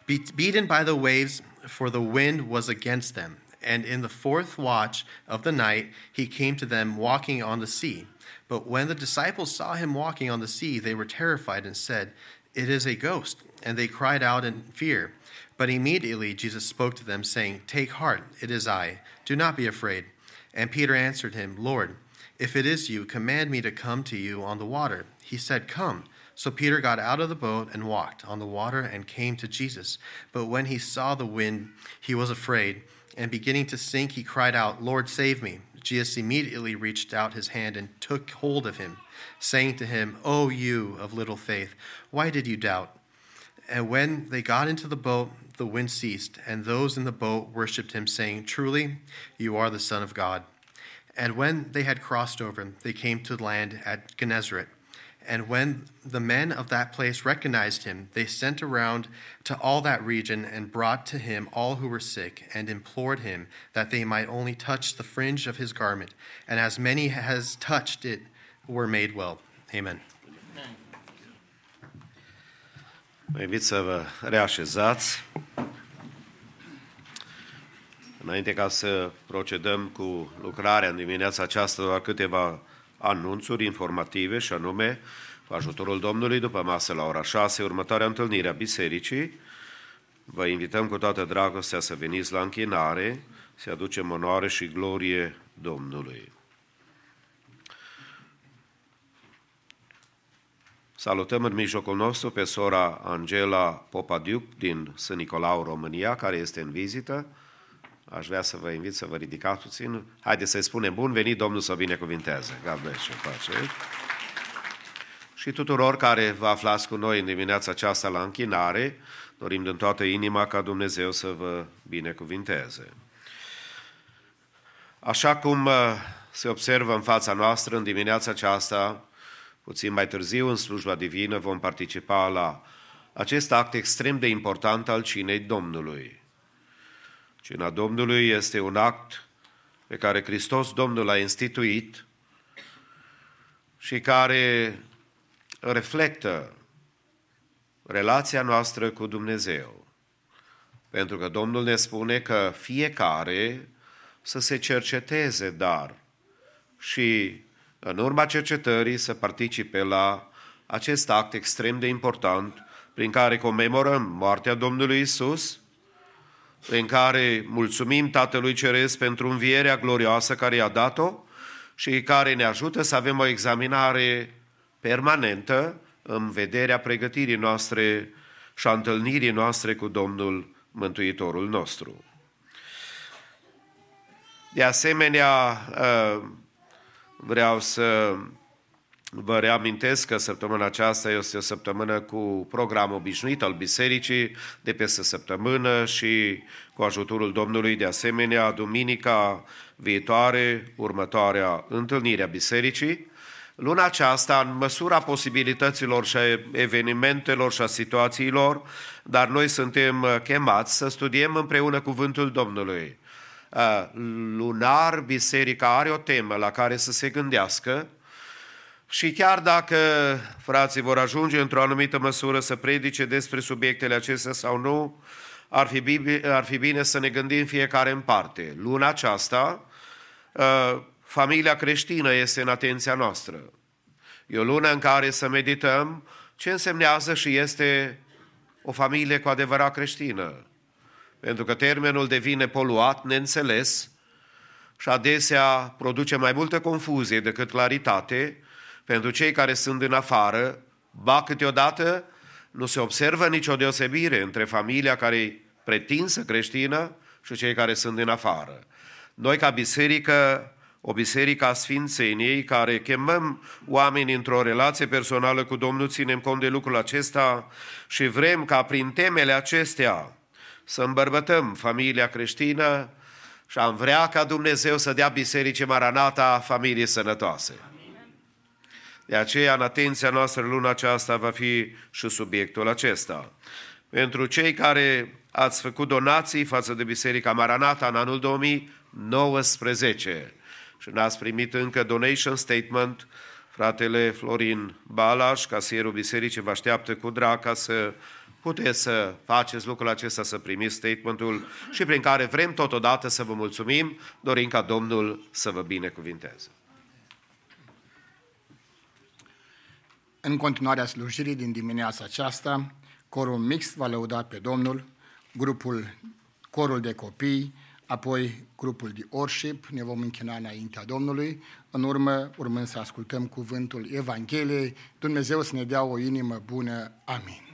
be, beaten by the waves, for the wind was against them. And in the fourth watch of the night, he came to them walking on the sea. But when the disciples saw him walking on the sea, they were terrified and said, It is a ghost. And they cried out in fear. But immediately Jesus spoke to them, saying, Take heart, it is I. Do not be afraid. And Peter answered him, Lord, if it is you, command me to come to you on the water. He said, Come. So Peter got out of the boat and walked on the water and came to Jesus. But when he saw the wind, he was afraid, and beginning to sink, he cried out, Lord, save me. Jesus immediately reached out his hand and took hold of him, saying to him, O you of little faith, why did you doubt? And when they got into the boat, the wind ceased, and those in the boat worshipped him, saying, Truly, you are the Son of God. And when they had crossed over, they came to land at Gennesaret. And when the men of that place recognized him, they sent around to all that region and brought to him all who were sick, and implored him that they might only touch the fringe of his garment. And as many as touched it were made well. Amen. Invit să vă reașezați. Înainte ca să procedăm cu lucrarea în dimineața aceasta, doar câteva anunțuri informative și anume, cu ajutorul Domnului, după masă la ora 6, următoarea întâlnire a Bisericii, vă invităm cu toată dragostea să veniți la închinare, să aducem onoare și glorie Domnului. Salutăm în mijlocul nostru pe sora Angela Popadiuc din Sân Nicolau, România, care este în vizită. Aș vrea să vă invit să vă ridicați puțin. Haideți să-i spunem bun venit, Domnul să binecuvinteze. God bless you, pace. Și tuturor care vă aflați cu noi în dimineața aceasta la închinare, dorim din toată inima ca Dumnezeu să vă binecuvinteze. Așa cum uh, se observă în fața noastră în dimineața aceasta, puțin mai târziu în slujba divină vom participa la acest act extrem de important al cinei Domnului. Cina Domnului este un act pe care Hristos Domnul a instituit și care reflectă relația noastră cu Dumnezeu. Pentru că Domnul ne spune că fiecare să se cerceteze, dar și în urma cercetării să participe la acest act extrem de important prin care comemorăm moartea Domnului Isus, prin care mulțumim Tatălui Ceresc pentru învierea glorioasă care i-a dat-o și care ne ajută să avem o examinare permanentă în vederea pregătirii noastre și a întâlnirii noastre cu Domnul Mântuitorul nostru. De asemenea, uh, vreau să vă reamintesc că săptămâna aceasta este o săptămână cu program obișnuit al bisericii de peste săptămână și cu ajutorul Domnului, de asemenea, duminica viitoare, următoarea întâlnire a bisericii. Luna aceasta, în măsura posibilităților și a evenimentelor și a situațiilor, dar noi suntem chemați să studiem împreună cuvântul Domnului. Uh, lunar, biserica are o temă la care să se gândească și chiar dacă frații vor ajunge într-o anumită măsură să predice despre subiectele acestea sau nu, ar fi, bine, ar fi bine să ne gândim fiecare în parte. Luna aceasta, uh, familia creștină este în atenția noastră. E o lună în care să medităm ce însemnează și este o familie cu adevărat creștină pentru că termenul devine poluat, neînțeles și adesea produce mai multă confuzie decât claritate pentru cei care sunt în afară, ba câteodată nu se observă nicio deosebire între familia care e pretinsă creștină și cei care sunt în afară. Noi ca biserică, o biserică a Sfințeniei, care chemăm oameni într-o relație personală cu Domnul, ținem cont de lucrul acesta și vrem ca prin temele acestea să îmbărbătăm familia creștină și am vrea ca Dumnezeu să dea Bisericii Maranata familie sănătoase. De aceea, în atenția noastră luna aceasta va fi și subiectul acesta. Pentru cei care ați făcut donații față de Biserica Maranata în anul 2019 și n-ați primit încă donation statement, fratele Florin Balaș, casierul bisericii, vă așteaptă cu drag ca să puteți să faceți lucrul acesta, să primiți statementul și prin care vrem totodată să vă mulțumim, dorim ca Domnul să vă binecuvinteze. În continuarea slujirii din dimineața aceasta, corul mix va lăuda pe Domnul, grupul, corul de copii, apoi grupul de worship, ne vom închina înaintea Domnului, în urmă, urmând să ascultăm cuvântul Evangheliei, Dumnezeu să ne dea o inimă bună. Amin.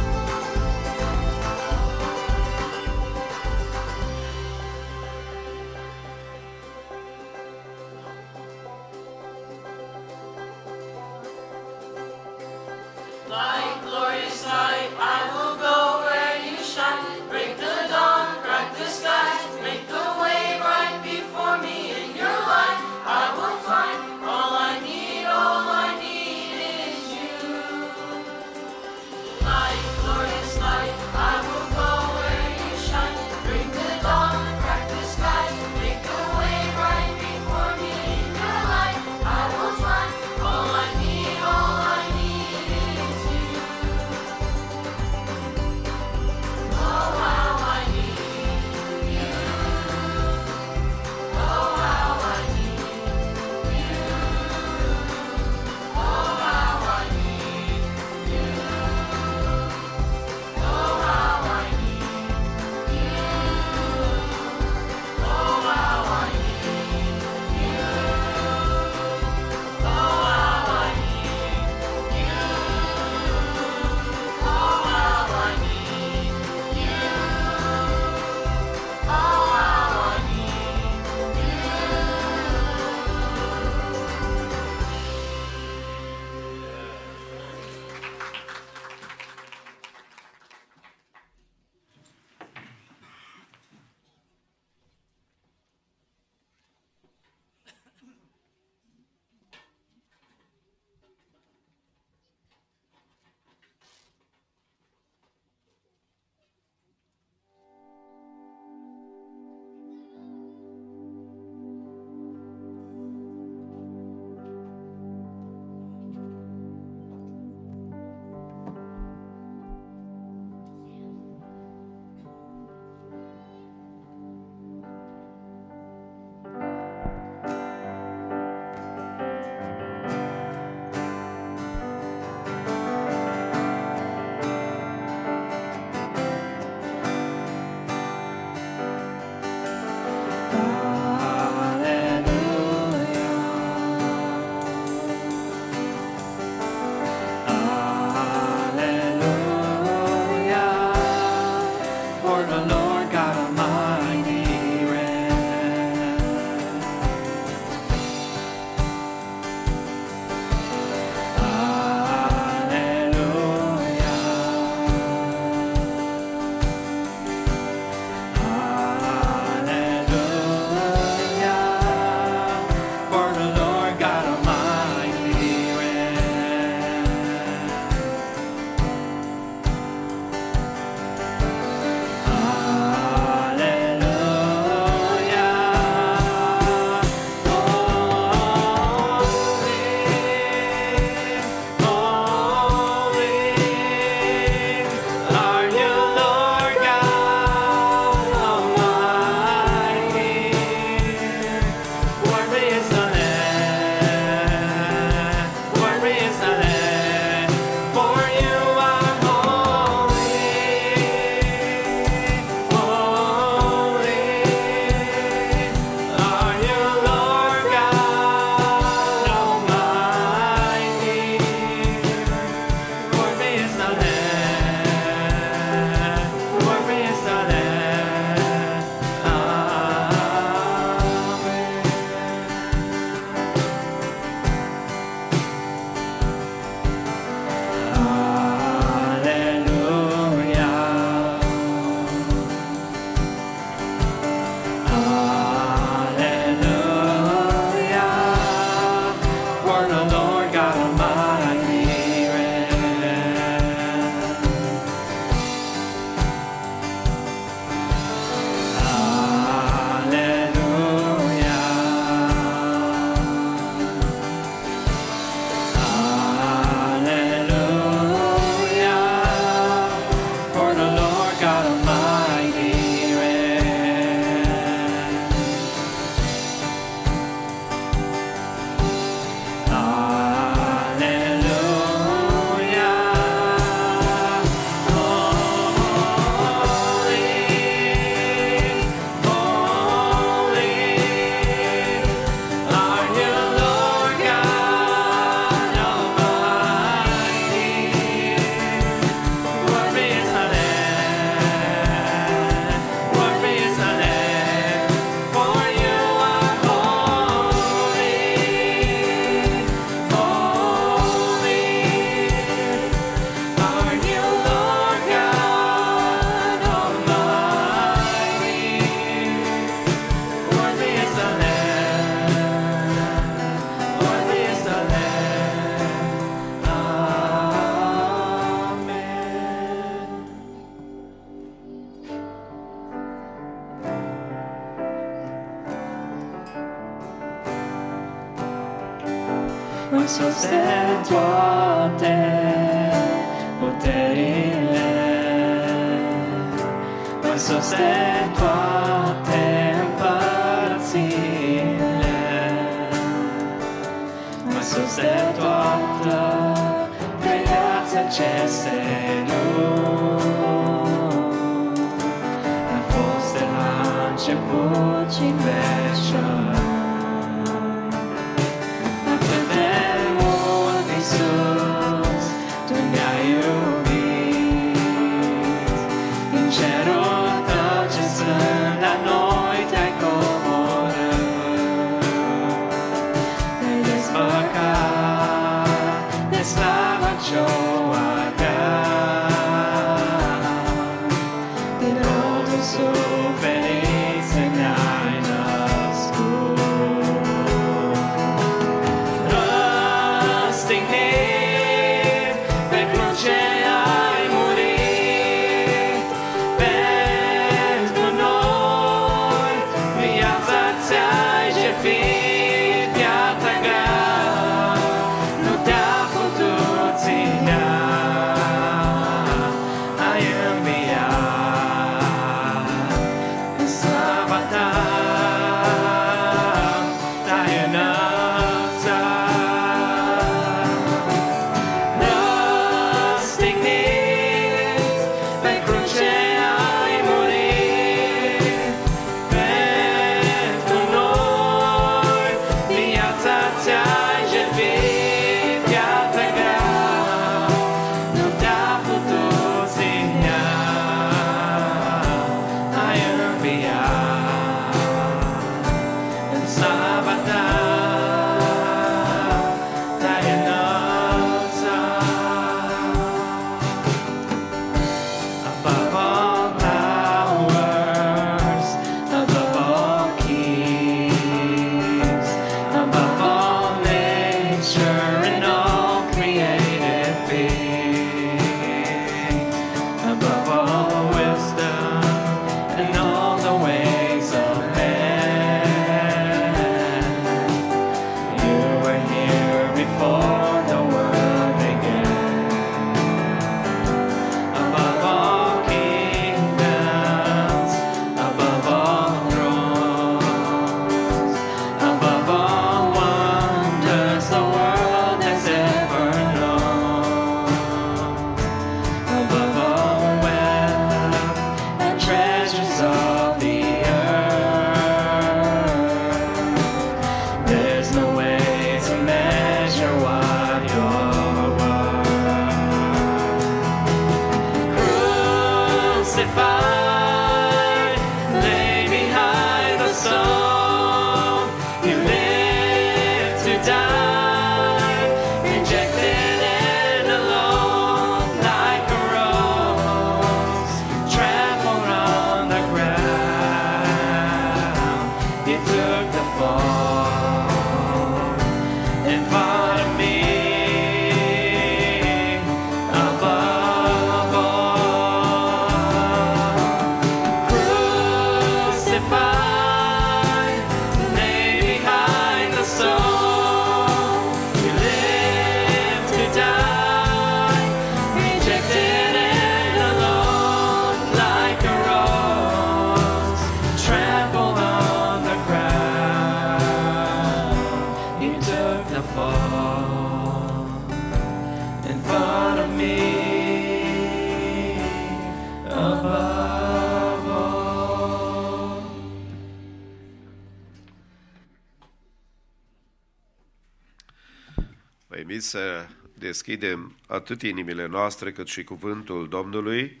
să deschidem atât inimile noastre cât și cuvântul Domnului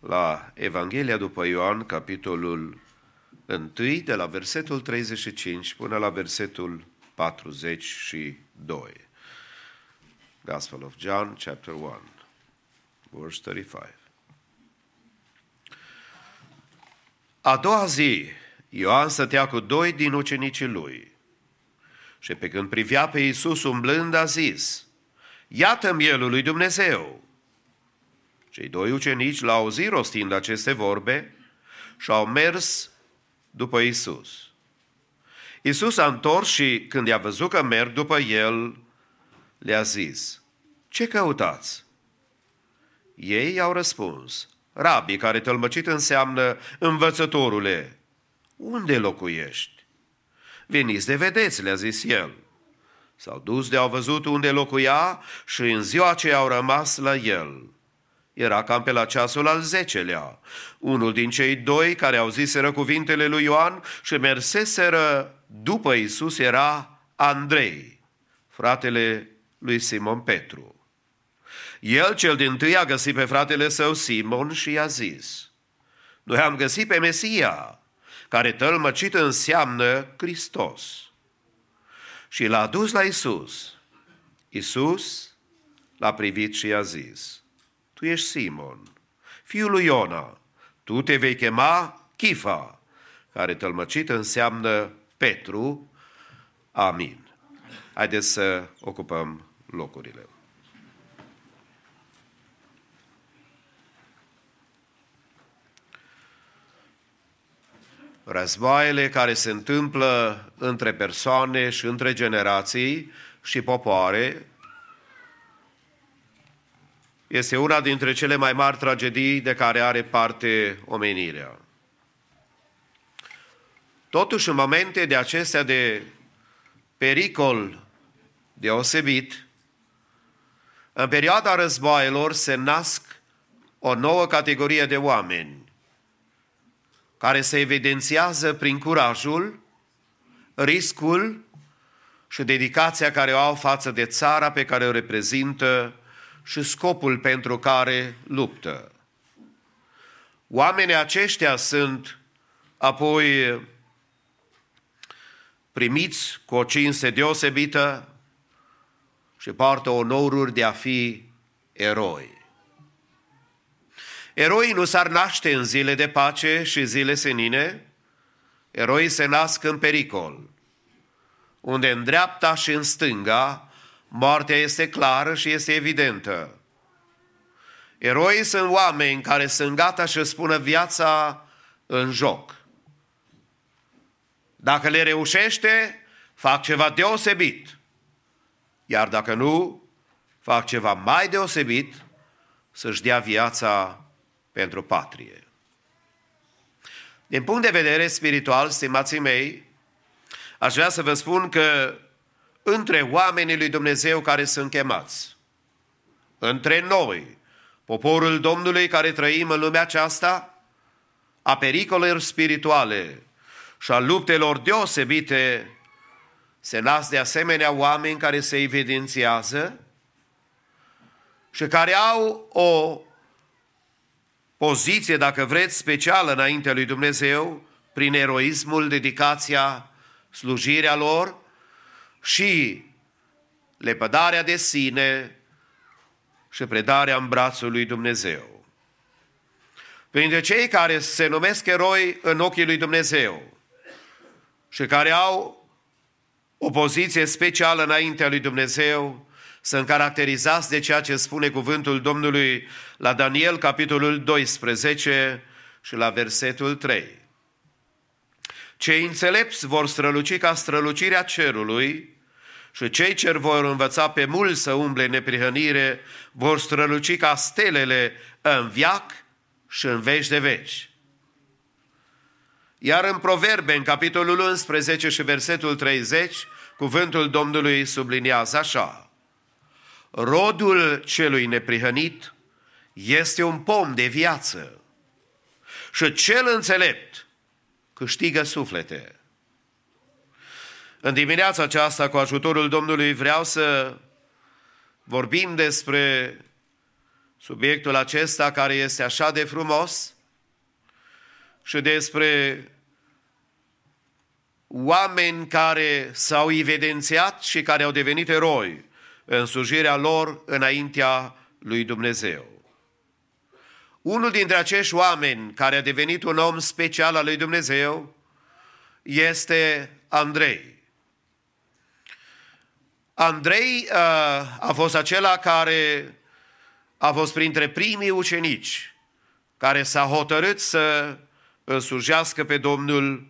la Evanghelia după Ioan, capitolul 1, de la versetul 35 până la versetul 42. Gospel of John, chapter 1, verse 35. A doua zi, Ioan stătea cu doi din ucenicii lui – și pe când privea pe Iisus umblând, a zis, Iată mielul lui Dumnezeu! Cei doi ucenici l-au auzit rostind aceste vorbe și au mers după Isus. Isus a întors și când i-a văzut că merg după el, le-a zis, Ce căutați? Ei au răspuns, Rabii, care tălmăcit înseamnă învățătorule, unde locuiești? Veniți de vedeți, le-a zis el. S-au dus de au văzut unde locuia și în ziua aceea au rămas la el. Era cam pe la ceasul al zecelea. Unul din cei doi care au ziseră cuvintele lui Ioan și merseseră după Isus era Andrei, fratele lui Simon Petru. El cel din tâi a găsit pe fratele său Simon și i-a zis, Noi am găsit pe Mesia, care tălmăcit înseamnă Hristos. Și l-a dus la Isus. Isus l-a privit și i-a zis, Tu ești Simon, fiul lui Iona, tu te vei chema Chifa, care tălmăcit înseamnă Petru. Amin. Haideți să ocupăm locurile. Războaiele care se întâmplă între persoane și între generații și popoare este una dintre cele mai mari tragedii de care are parte omenirea. Totuși, în momente de acestea de pericol deosebit, în perioada războaielor se nasc o nouă categorie de oameni care se evidențiază prin curajul, riscul și dedicația care o au față de țara pe care o reprezintă și scopul pentru care luptă. Oamenii aceștia sunt apoi primiți cu o cinste deosebită și poartă onoruri de a fi eroi. Eroii nu s-ar naște în zile de pace și zile senine, eroii se nasc în pericol, unde în dreapta și în stânga moartea este clară și este evidentă. Eroii sunt oameni care sunt gata să spună viața în joc. Dacă le reușește, fac ceva deosebit. Iar dacă nu, fac ceva mai deosebit, să-și dea viața pentru patrie. Din punct de vedere spiritual, stimații mei, aș vrea să vă spun că între oamenii lui Dumnezeu care sunt chemați, între noi, poporul Domnului care trăim în lumea aceasta, a pericolelor spirituale și a luptelor deosebite, se nasc de asemenea oameni care se evidențiază și care au o poziție, dacă vreți, specială înaintea lui Dumnezeu, prin eroismul, dedicația, slujirea lor și lepădarea de sine și predarea în brațul lui Dumnezeu. Printre cei care se numesc eroi în ochii lui Dumnezeu și care au o poziție specială înaintea lui Dumnezeu, sunt caracterizați de ceea ce spune cuvântul Domnului la Daniel, capitolul 12 și la versetul 3. Cei înțelepți vor străluci ca strălucirea cerului și cei ce vor învăța pe mulți să umble neprihănire vor străluci ca stelele în viac și în veci de veci. Iar în Proverbe, în capitolul 11 și versetul 30, cuvântul Domnului subliniază așa – Rodul celui neprihănit este un pom de viață și cel înțelept câștigă suflete. În dimineața aceasta, cu ajutorul Domnului, vreau să vorbim despre subiectul acesta care este așa de frumos și despre oameni care s-au evidențiat și care au devenit eroi în slujirea lor înaintea lui Dumnezeu. Unul dintre acești oameni care a devenit un om special al lui Dumnezeu este Andrei. Andrei uh, a fost acela care a fost printre primii ucenici care s-a hotărât să îl slujească pe Domnul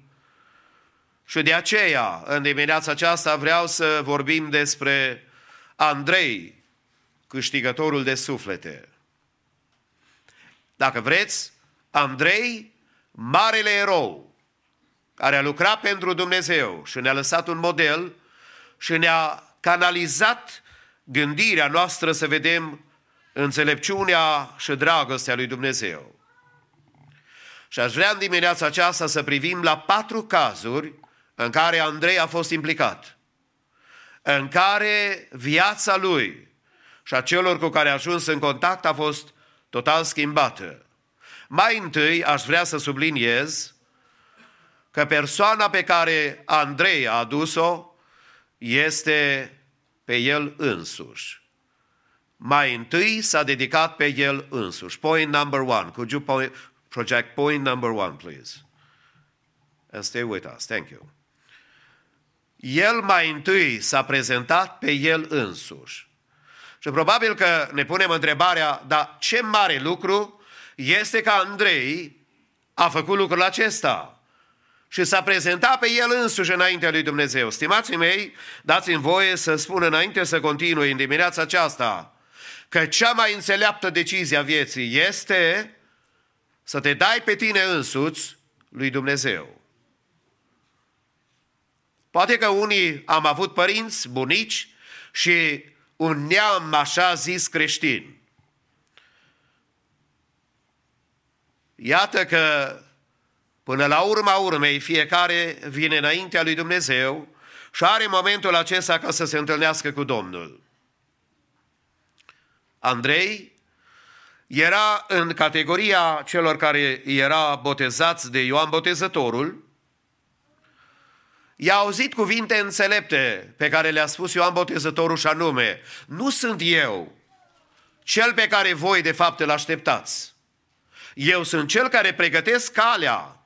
și de aceea, în dimineața aceasta, vreau să vorbim despre Andrei, câștigătorul de suflete. Dacă vreți, Andrei, marele erou, care a lucrat pentru Dumnezeu și ne-a lăsat un model și ne-a canalizat gândirea noastră să vedem înțelepciunea și dragostea lui Dumnezeu. Și aș vrea în dimineața aceasta să privim la patru cazuri în care Andrei a fost implicat, în care viața lui și a celor cu care a ajuns în contact a fost total schimbată. Mai întâi aș vrea să subliniez că persoana pe care Andrei a adus-o este pe el însuși. Mai întâi s-a dedicat pe el însuși. Point number one. Could you point, project point number one, please? And stay with us. Thank you. El mai întâi s-a prezentat pe el însuși. Și probabil că ne punem întrebarea, dar ce mare lucru este că Andrei a făcut lucrul acesta și s-a prezentat pe el însuși înaintea lui Dumnezeu. Stimații mei, dați-mi voie să spun înainte să continui în dimineața aceasta că cea mai înțeleaptă decizie a vieții este să te dai pe tine însuți lui Dumnezeu. Poate că unii am avut părinți, bunici și un neam așa zis creștin. Iată că până la urma urmei fiecare vine înaintea lui Dumnezeu și are momentul acesta ca să se întâlnească cu Domnul. Andrei era în categoria celor care era botezați de Ioan Botezătorul, i-a auzit cuvinte înțelepte pe care le-a spus Ioan Botezătorul și anume, nu sunt eu cel pe care voi de fapt îl așteptați. Eu sunt cel care pregătesc calea,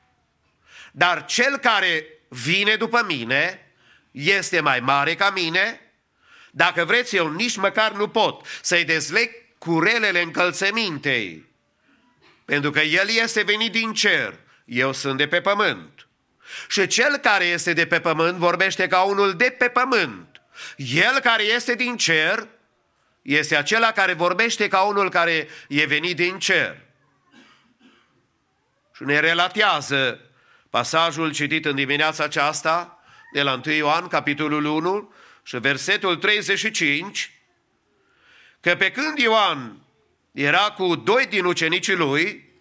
dar cel care vine după mine este mai mare ca mine. Dacă vreți, eu nici măcar nu pot să-i dezleg curelele încălțămintei, pentru că el este venit din cer, eu sunt de pe pământ. Și cel care este de pe pământ vorbește ca unul de pe pământ. El care este din cer este acela care vorbește ca unul care e venit din cer. Și ne relatează pasajul citit în dimineața aceasta de la 1 Ioan, capitolul 1 și versetul 35, că pe când Ioan era cu doi din ucenicii lui,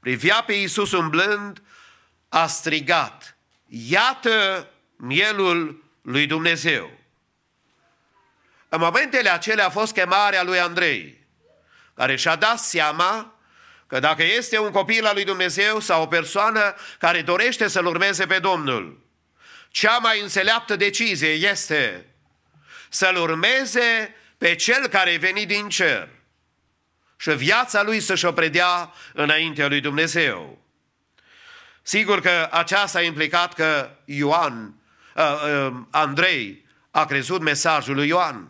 privea pe Iisus umblând a strigat, iată mielul lui Dumnezeu. În momentele acelea a fost chemarea lui Andrei, care și-a dat seama că dacă este un copil al lui Dumnezeu sau o persoană care dorește să-L urmeze pe Domnul, cea mai înțeleaptă decizie este să-L urmeze pe Cel care e venit din cer și viața lui să-și o predea înaintea lui Dumnezeu. Sigur că aceasta a implicat că Ioan, uh, uh, Andrei, a crezut mesajul lui Ioan.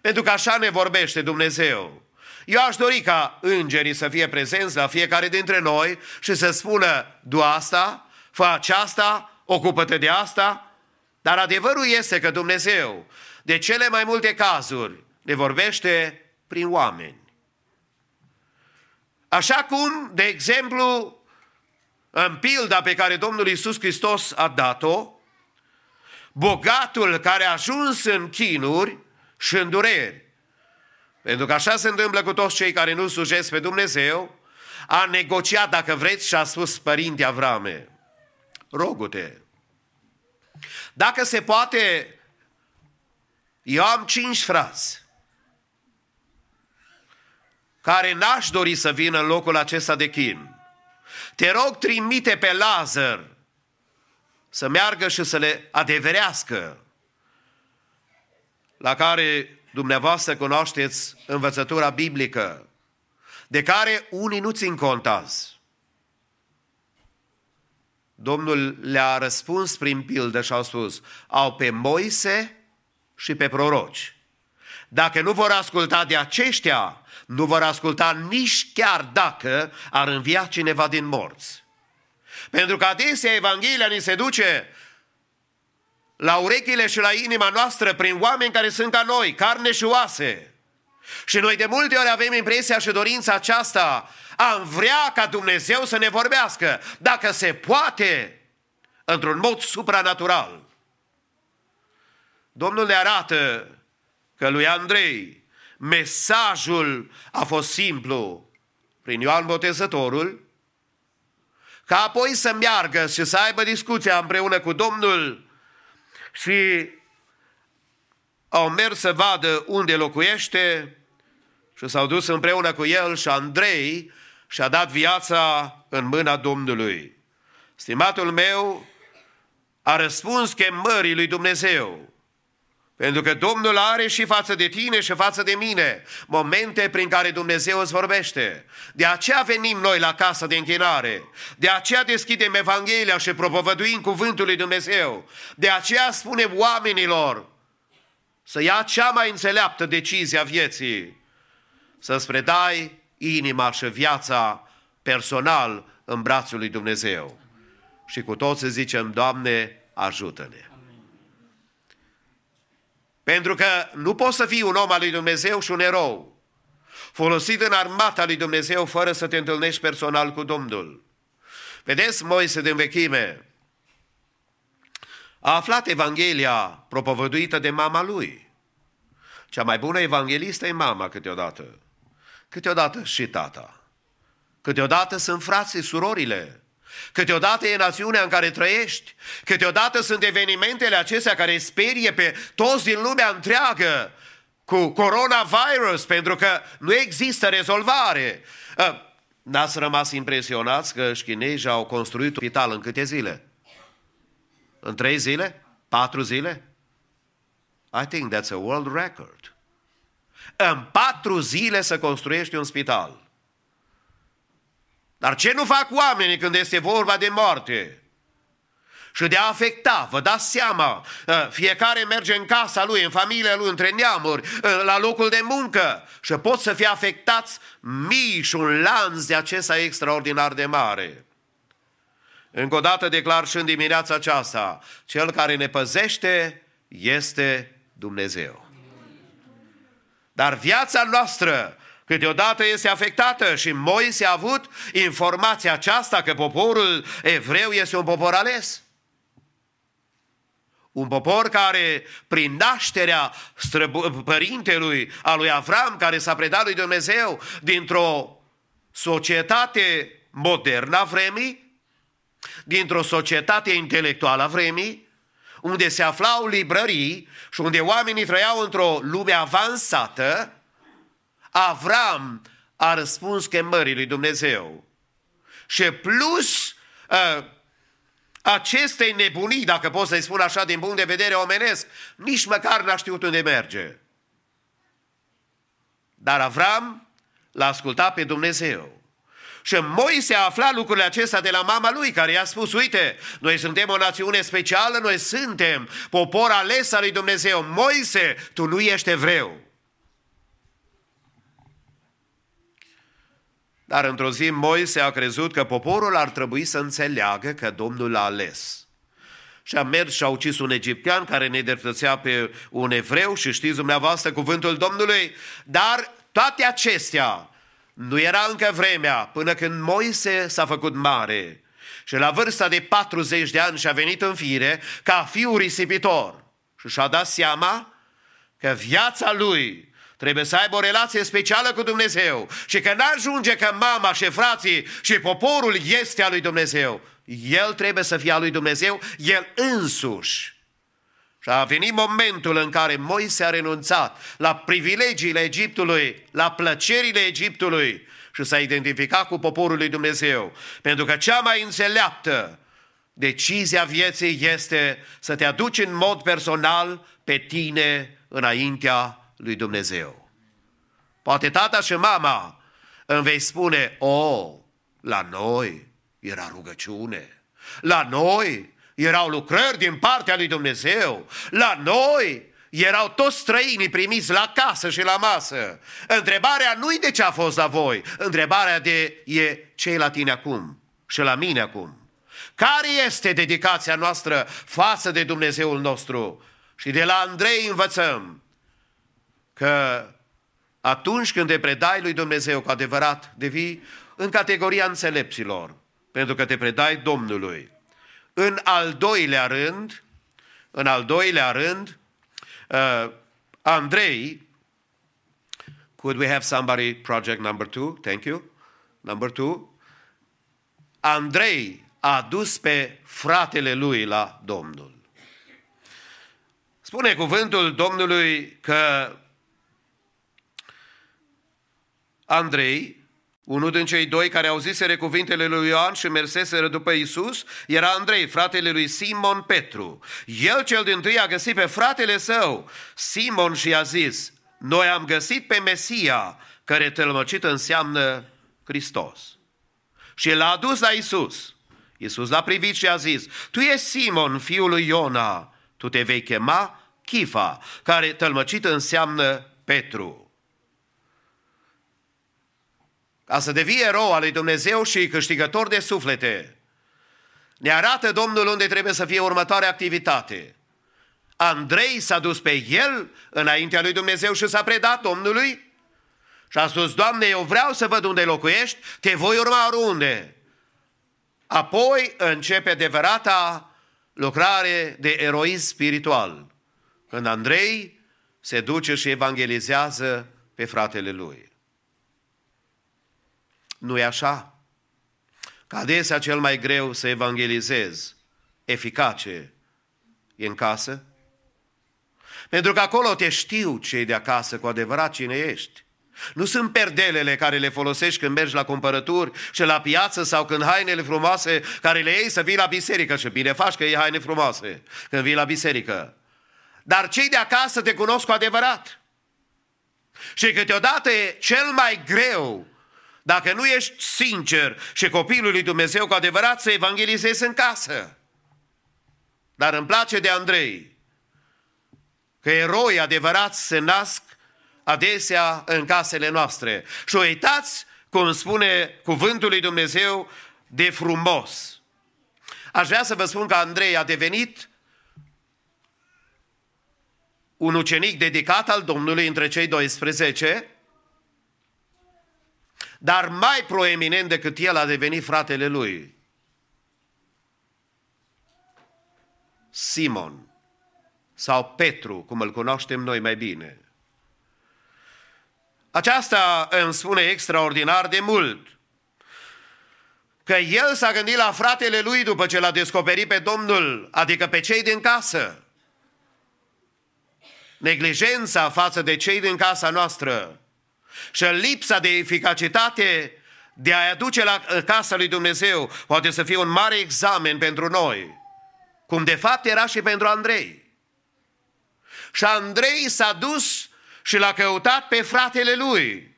Pentru că așa ne vorbește Dumnezeu. Eu aș dori ca îngerii să fie prezenți la fiecare dintre noi și să spună, du asta, fă aceasta, ocupă-te de asta. Dar adevărul este că Dumnezeu, de cele mai multe cazuri, ne vorbește prin oameni. Așa cum, de exemplu, în pilda pe care Domnul Iisus Hristos a dat-o, bogatul care a ajuns în chinuri și în dureri, pentru că așa se întâmplă cu toți cei care nu sujesc pe Dumnezeu, a negociat, dacă vreți, și a spus Părinte Avrame, rogu-te, dacă se poate, eu am cinci frați care n-aș dori să vină în locul acesta de chin. Te rog, trimite pe Lazar să meargă și să le adeverească, la care dumneavoastră cunoașteți învățătura biblică, de care unii nu țin cont azi. Domnul le-a răspuns prin pildă și au spus, au pe Moise și pe proroci. Dacă nu vor asculta de aceștia, nu vor asculta nici chiar dacă ar învia cineva din morți. Pentru că adesea Evanghelia ni se duce la urechile și la inima noastră prin oameni care sunt ca noi, carne și oase. Și noi de multe ori avem impresia și dorința aceasta, am vrea ca Dumnezeu să ne vorbească, dacă se poate, într-un mod supranatural. Domnul ne arată că lui Andrei mesajul a fost simplu prin Ioan Botezătorul, ca apoi să meargă și să aibă discuția împreună cu Domnul și au mers să vadă unde locuiește și s-au dus împreună cu el și Andrei și-a dat viața în mâna Domnului. Stimatul meu a răspuns chemării lui Dumnezeu. Pentru că Domnul are și față de tine și față de mine momente prin care Dumnezeu îți vorbește. De aceea venim noi la casa de închinare. De aceea deschidem Evanghelia și propovăduim cuvântul lui Dumnezeu. De aceea spunem oamenilor să ia cea mai înțeleaptă decizie a vieții. Să-ți predai inima și viața personal în brațul lui Dumnezeu. Și cu toți zicem, Doamne, ajută-ne. Pentru că nu poți să fii un om al lui Dumnezeu și un erou, folosit în armata lui Dumnezeu fără să te întâlnești personal cu Domnul. Vedeți, Moise din vechime a aflat Evanghelia propovăduită de mama lui. Cea mai bună evanghelistă e mama câteodată. Câteodată și tata. Câteodată sunt frații, surorile. Câteodată e națiunea în care trăiești, câteodată sunt evenimentele acestea care sperie pe toți din lumea întreagă cu coronavirus, pentru că nu există rezolvare. Ă, n-ați rămas impresionați că chinezii au construit un spital în câte zile? În trei zile? Patru zile? I think that's a world record. În patru zile să construiești un spital. Dar ce nu fac oamenii când este vorba de moarte? Și de a afecta, vă dați seama, ă, fiecare merge în casa lui, în familia lui, între neamuri, ă, la locul de muncă și pot să fie afectați mii și un lanț de acesta extraordinar de mare. Încă o dată declar și în dimineața aceasta, cel care ne păzește este Dumnezeu. Dar viața noastră câteodată este afectată și Moise a avut informația aceasta că poporul evreu este un popor ales. Un popor care, prin nașterea părintelui, a lui Avram, care s-a predat lui Dumnezeu, dintr-o societate modernă a vremii, dintr-o societate intelectuală a vremii, unde se aflau librării și unde oamenii trăiau într-o lume avansată, Avram a răspuns chemării lui Dumnezeu. Și plus uh, acestei nebunii, dacă pot să-i spun așa din punct de vedere omenesc, nici măcar n-a știut unde merge. Dar Avram l-a ascultat pe Dumnezeu. Și Moise a aflat lucrurile acestea de la mama lui, care i-a spus, uite, noi suntem o națiune specială, noi suntem popor ales al lui Dumnezeu. Moise, tu nu ești evreu. Dar într-o zi Moise a crezut că poporul ar trebui să înțeleagă că Domnul l-a ales. Și a mers și a ucis un egiptean care ne dreptățea pe un evreu și știți dumneavoastră cuvântul Domnului, dar toate acestea nu era încă vremea până când Moise s-a făcut mare. Și la vârsta de 40 de ani și-a venit în fire ca fiu risipitor. Și și-a dat seama că viața lui Trebuie să aibă o relație specială cu Dumnezeu și că n-ajunge că mama și frații și poporul este al lui Dumnezeu. El trebuie să fie al lui Dumnezeu, el însuși. Și a venit momentul în care Moise a renunțat la privilegiile Egiptului, la plăcerile Egiptului și s-a identificat cu poporul lui Dumnezeu. Pentru că cea mai înțeleaptă decizia vieții este să te aduci în mod personal pe tine înaintea lui Dumnezeu. Poate tata și mama îmi vei spune, o, oh, la noi era rugăciune, la noi erau lucrări din partea lui Dumnezeu, la noi erau toți străinii primiți la casă și la masă. Întrebarea nu e de ce a fost la voi, întrebarea de e ce e la tine acum și la mine acum. Care este dedicația noastră față de Dumnezeul nostru? Și de la Andrei învățăm că atunci când te predai lui Dumnezeu cu adevărat, devii în categoria înțelepților, pentru că te predai Domnului. În al doilea rând, în al doilea rând, uh, Andrei, could we have somebody project number two? Thank you. Number two. Andrei a dus pe fratele lui la Domnul. Spune cuvântul Domnului că Andrei, unul din cei doi care au zisere cuvintele lui Ioan și merseseră după Isus, era Andrei, fratele lui Simon Petru. El cel din tâi a găsit pe fratele său, Simon, și a zis, noi am găsit pe Mesia, care tălmăcit înseamnă Hristos. Și l-a adus la Isus. Isus l-a privit și a zis, tu ești Simon, fiul lui Iona, tu te vei chema Chifa, care tălmăcit înseamnă Petru ca să devii erou al lui Dumnezeu și câștigător de suflete, ne arată Domnul unde trebuie să fie următoarea activitate. Andrei s-a dus pe el înaintea lui Dumnezeu și s-a predat Domnului și a spus, Doamne, eu vreau să văd unde locuiești, te voi urma oriunde. Apoi începe adevărata lucrare de eroism spiritual, când Andrei se duce și evangelizează pe fratele lui nu e așa? Că adesea cel mai greu să evangelizezi eficace e în casă? Pentru că acolo te știu cei de acasă cu adevărat cine ești. Nu sunt perdelele care le folosești când mergi la cumpărături și la piață sau când hainele frumoase care le iei să vii la biserică și bine faci că iei haine frumoase când vii la biserică. Dar cei de acasă te cunosc cu adevărat. Și câteodată e cel mai greu dacă nu ești sincer și copilul lui Dumnezeu cu adevărat să evangelizezi în casă. Dar îmi place de Andrei că eroi adevărați se nasc adesea în casele noastre. Și uitați cum spune cuvântul lui Dumnezeu de frumos. Aș vrea să vă spun că Andrei a devenit un ucenic dedicat al Domnului între cei 12 dar mai proeminent decât el a devenit fratele lui. Simon sau Petru, cum îl cunoaștem noi mai bine. Aceasta îmi spune extraordinar de mult că el s-a gândit la fratele lui după ce l-a descoperit pe Domnul, adică pe cei din casă. Neglijența față de cei din casa noastră și lipsa de eficacitate de a-i aduce la casa lui Dumnezeu poate să fie un mare examen pentru noi, cum de fapt era și pentru Andrei. Și Andrei s-a dus și l-a căutat pe fratele lui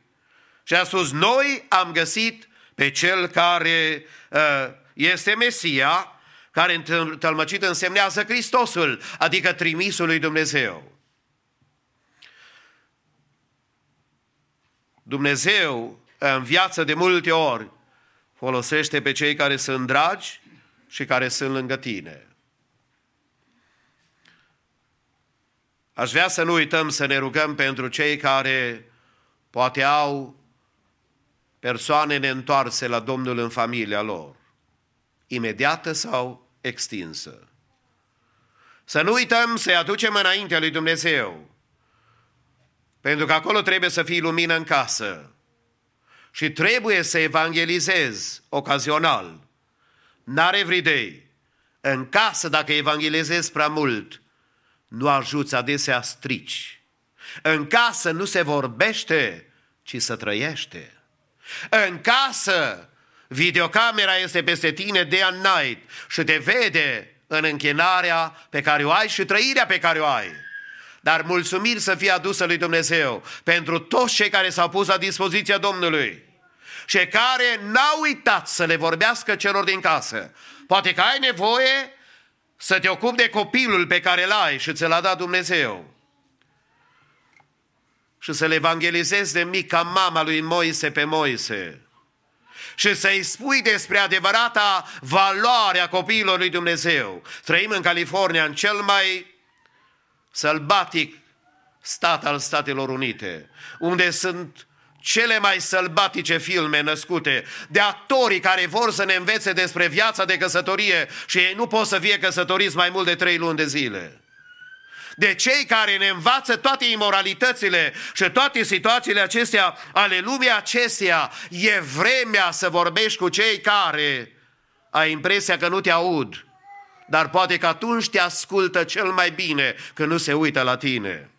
și a spus, noi am găsit pe cel care uh, este Mesia, care în tălmăcit însemnează Hristosul, adică trimisul lui Dumnezeu. Dumnezeu în viață de multe ori folosește pe cei care sunt dragi și care sunt lângă tine. Aș vrea să nu uităm să ne rugăm pentru cei care poate au persoane neîntoarse la Domnul în familia lor, imediată sau extinsă. Să nu uităm să-i aducem înaintea lui Dumnezeu pentru că acolo trebuie să fii lumină în casă. Și trebuie să evangelizezi ocazional. N-are everyday. În casă, dacă evangelizezi prea mult, nu ajuți, adesea strici. În casă nu se vorbește, ci se trăiește. În casă, videocamera este peste tine day and night și te vede în închinarea pe care o ai și trăirea pe care o ai. Dar mulțumiri să fie adusă lui Dumnezeu pentru toți cei care s-au pus la dispoziția Domnului și care n-au uitat să le vorbească celor din casă. Poate că ai nevoie să te ocupi de copilul pe care îl ai și ți l-a dat Dumnezeu. Și să le evangelizezi de mic ca mama lui Moise pe Moise. și să-i spui despre adevărata valoare a copiilor lui Dumnezeu. Trăim în California, în cel mai sălbatic stat al Statelor Unite, unde sunt cele mai sălbatice filme născute, de actorii care vor să ne învețe despre viața de căsătorie și ei nu pot să fie căsătoriți mai mult de trei luni de zile. De cei care ne învață toate imoralitățile și toate situațiile acestea ale lumii acesteia, e vremea să vorbești cu cei care ai impresia că nu te aud, dar poate că atunci te ascultă cel mai bine când nu se uită la tine.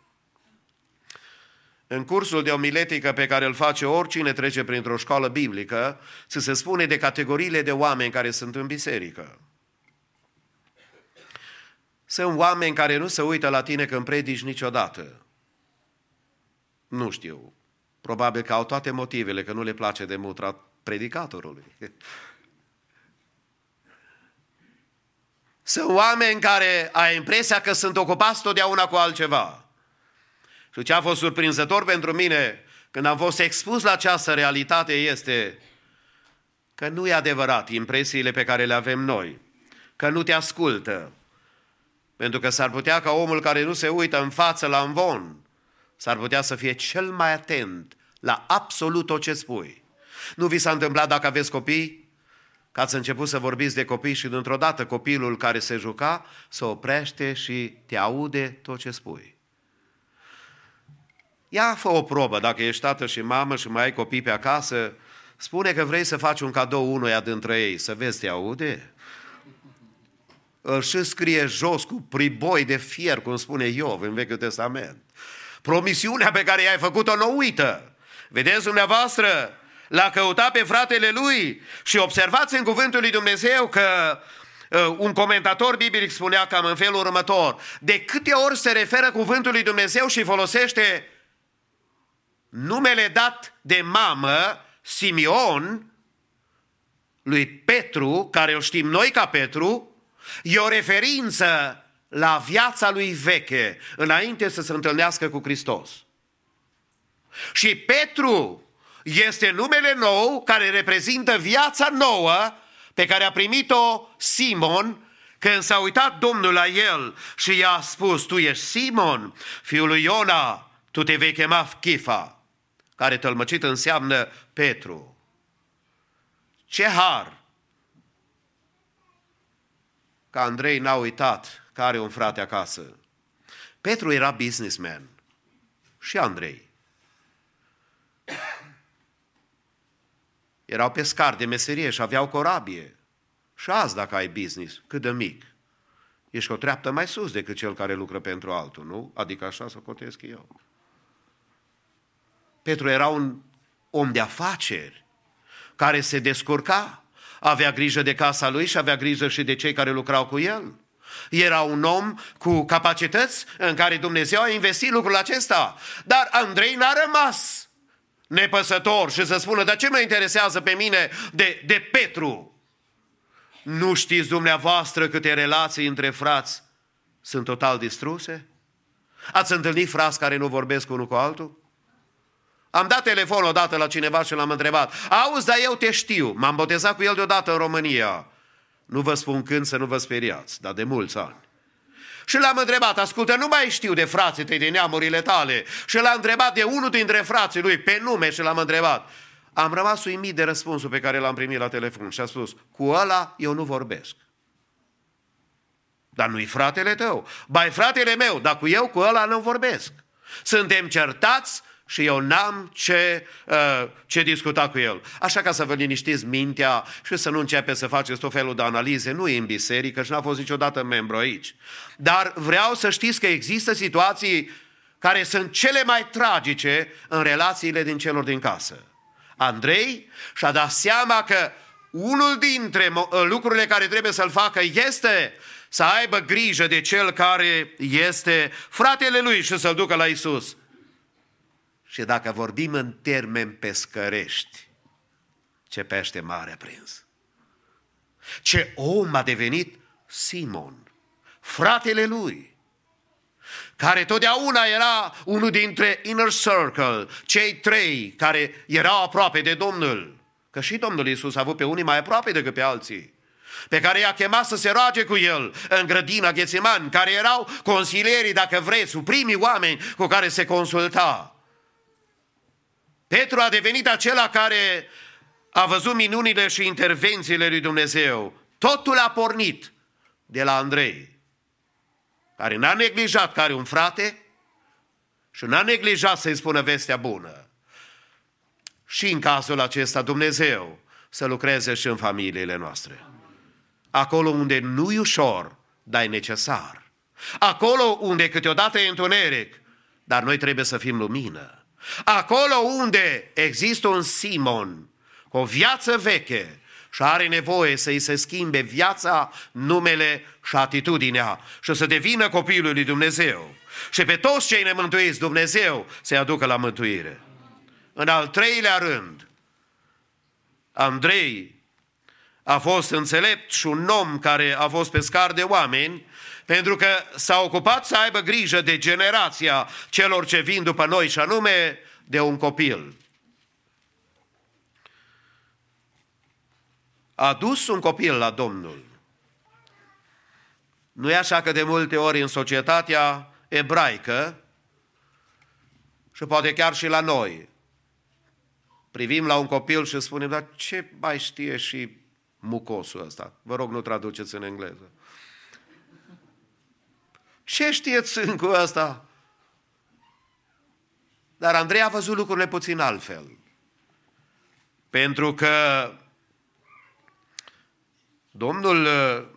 În cursul de omiletică pe care îl face oricine trece printr-o școală biblică, ți se spune de categoriile de oameni care sunt în biserică. Sunt oameni care nu se uită la tine când predici niciodată. Nu știu. Probabil că au toate motivele, că nu le place de mutra predicatorului. Sunt oameni care ai impresia că sunt ocupați totdeauna cu altceva. Și ce a fost surprinzător pentru mine când am fost expus la această realitate este că nu e adevărat impresiile pe care le avem noi, că nu te ascultă, pentru că s-ar putea ca omul care nu se uită în față la învon, s-ar putea să fie cel mai atent la absolut tot ce spui. Nu vi s-a întâmplat dacă aveți copii? Că ați început să vorbiți de copii și dintr-o dată copilul care se juca se oprește și te aude tot ce spui. Ia fă o probă, dacă ești tată și mamă și mai ai copii pe acasă, spune că vrei să faci un cadou unuia dintre ei, să vezi, te aude? Îl și scrie jos cu priboi de fier, cum spune Iov în Vechiul Testament. Promisiunea pe care i-ai făcut-o nu uită. Vedeți dumneavoastră, l-a căutat pe fratele lui și observați în cuvântul lui Dumnezeu că uh, un comentator biblic spunea cam în felul următor. De câte ori se referă cuvântul lui Dumnezeu și folosește numele dat de mamă, Simeon, lui Petru, care o știm noi ca Petru, e o referință la viața lui veche, înainte să se întâlnească cu Hristos. Și Petru este numele nou care reprezintă viața nouă pe care a primit-o Simon când s-a uitat Domnul la el și i-a spus, tu ești Simon, fiul lui Iona, tu te vei chema Chifa care tălmăcit înseamnă Petru. Ce har! Că Andrei n-a uitat că are un frate acasă. Petru era businessman. Și Andrei. Erau pescari de meserie și aveau corabie. Și azi, dacă ai business, cât de mic, ești o treaptă mai sus decât cel care lucră pentru altul, nu? Adică așa să cotesc eu. Petru era un om de afaceri care se descurca, avea grijă de casa lui și avea grijă și de cei care lucrau cu el. Era un om cu capacități în care Dumnezeu a investit lucrul acesta. Dar Andrei n-a rămas nepăsător și să spună, dar ce mă interesează pe mine de, de Petru? Nu știți dumneavoastră câte relații între frați sunt total distruse? Ați întâlnit frați care nu vorbesc unul cu altul? Am dat telefon odată la cineva și l-am întrebat, auzi, dar eu te știu, m-am botezat cu el deodată în România. Nu vă spun când să nu vă speriați, dar de mulți ani. Și l-am întrebat, ascultă, nu mai știu de frații tăi, de neamurile tale. Și l-am întrebat de unul dintre frații lui, pe nume, și l-am întrebat. Am rămas uimit de răspunsul pe care l-am primit la telefon și a spus, cu ăla eu nu vorbesc. Dar nu-i fratele tău. Bai fratele meu, dar cu eu, cu ăla nu vorbesc. Suntem certați și eu n-am ce, uh, ce discuta cu el. Așa ca să vă liniștiți mintea și să nu începe să faceți tot felul de analize, nu e în biserică și n-a fost niciodată membru aici. Dar vreau să știți că există situații care sunt cele mai tragice în relațiile din celor din casă. Andrei și-a dat seama că unul dintre lucrurile care trebuie să-l facă este să aibă grijă de cel care este fratele lui și să-l ducă la Isus. Și dacă vorbim în termeni pescărești, ce pește mare a prins. Ce om a devenit Simon, fratele lui, care totdeauna era unul dintre inner circle, cei trei care erau aproape de Domnul. Că și Domnul Iisus a avut pe unii mai aproape decât pe alții pe care i-a chemat să se roage cu el în grădina Ghețiman, care erau consilierii, dacă vreți, primii oameni cu care se consulta. Petru a devenit acela care a văzut minunile și intervențiile lui Dumnezeu. Totul a pornit de la Andrei, care n-a neglijat că are un frate și n-a neglijat să-i spună vestea bună. Și în cazul acesta Dumnezeu să lucreze și în familiile noastre. Acolo unde nu e ușor, dar e necesar. Acolo unde câteodată e întuneric, dar noi trebuie să fim lumină. Acolo unde există un Simon cu o viață veche și are nevoie să-i se schimbe viața, numele și atitudinea și să devină copilul lui Dumnezeu. Și pe toți cei nemântuiți Dumnezeu să-i aducă la mântuire. În al treilea rând, Andrei a fost înțelept și un om care a fost pescar de oameni, pentru că s-a ocupat să aibă grijă de generația celor ce vin după noi, și anume de un copil. A dus un copil la Domnul. Nu e așa că de multe ori în societatea ebraică și poate chiar și la noi, privim la un copil și spunem, dar ce mai știe și mucosul ăsta? Vă rog, nu traduceți în engleză. Ce știe țâncul ăsta? Dar Andrei a văzut lucrurile puțin altfel. Pentru că Domnul uh,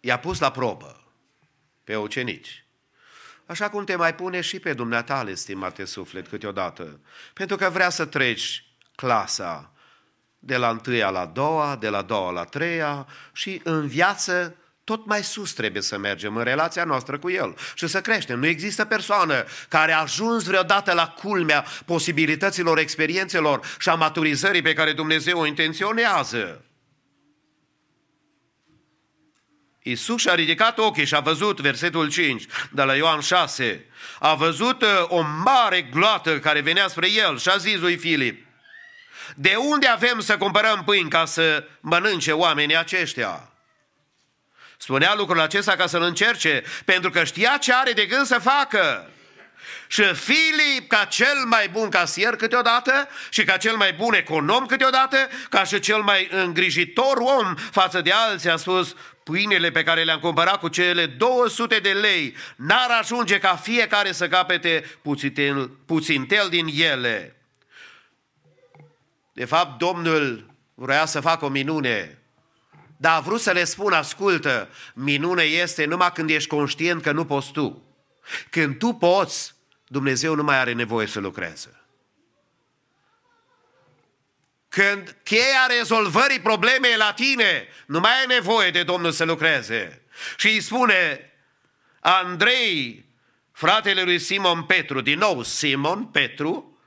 i-a pus la probă pe ucenici. Așa cum te mai pune și pe dumneatale, stimate suflet, câteodată. Pentru că vrea să treci clasa de la întâia la a doua, de la a doua la a treia și în viață tot mai sus trebuie să mergem în relația noastră cu El și să creștem. Nu există persoană care a ajuns vreodată la culmea posibilităților, experiențelor și a maturizării pe care Dumnezeu o intenționează. Iisus și-a ridicat ochii și a văzut, versetul 5 de la Ioan 6, a văzut uh, o mare gloată care venea spre el și a zis lui Filip, de unde avem să cumpărăm pâini ca să mănânce oamenii aceștia? Spunea lucrul acesta ca să-l încerce, pentru că știa ce are de gând să facă. Și Filip, ca cel mai bun casier câteodată și ca cel mai bun econom câteodată, ca și cel mai îngrijitor om față de alții, a spus, pâinele pe care le-am cumpărat cu cele 200 de lei n-ar ajunge ca fiecare să capete puțintel, puțintel din ele. De fapt, Domnul vrea să facă o minune, dar a vrut să le spun, ascultă, minune este numai când ești conștient că nu poți tu. Când tu poți, Dumnezeu nu mai are nevoie să lucreze. Când cheia rezolvării problemei e la tine, nu mai ai nevoie de Domnul să lucreze. Și îi spune Andrei, fratele lui Simon Petru, din nou Simon Petru,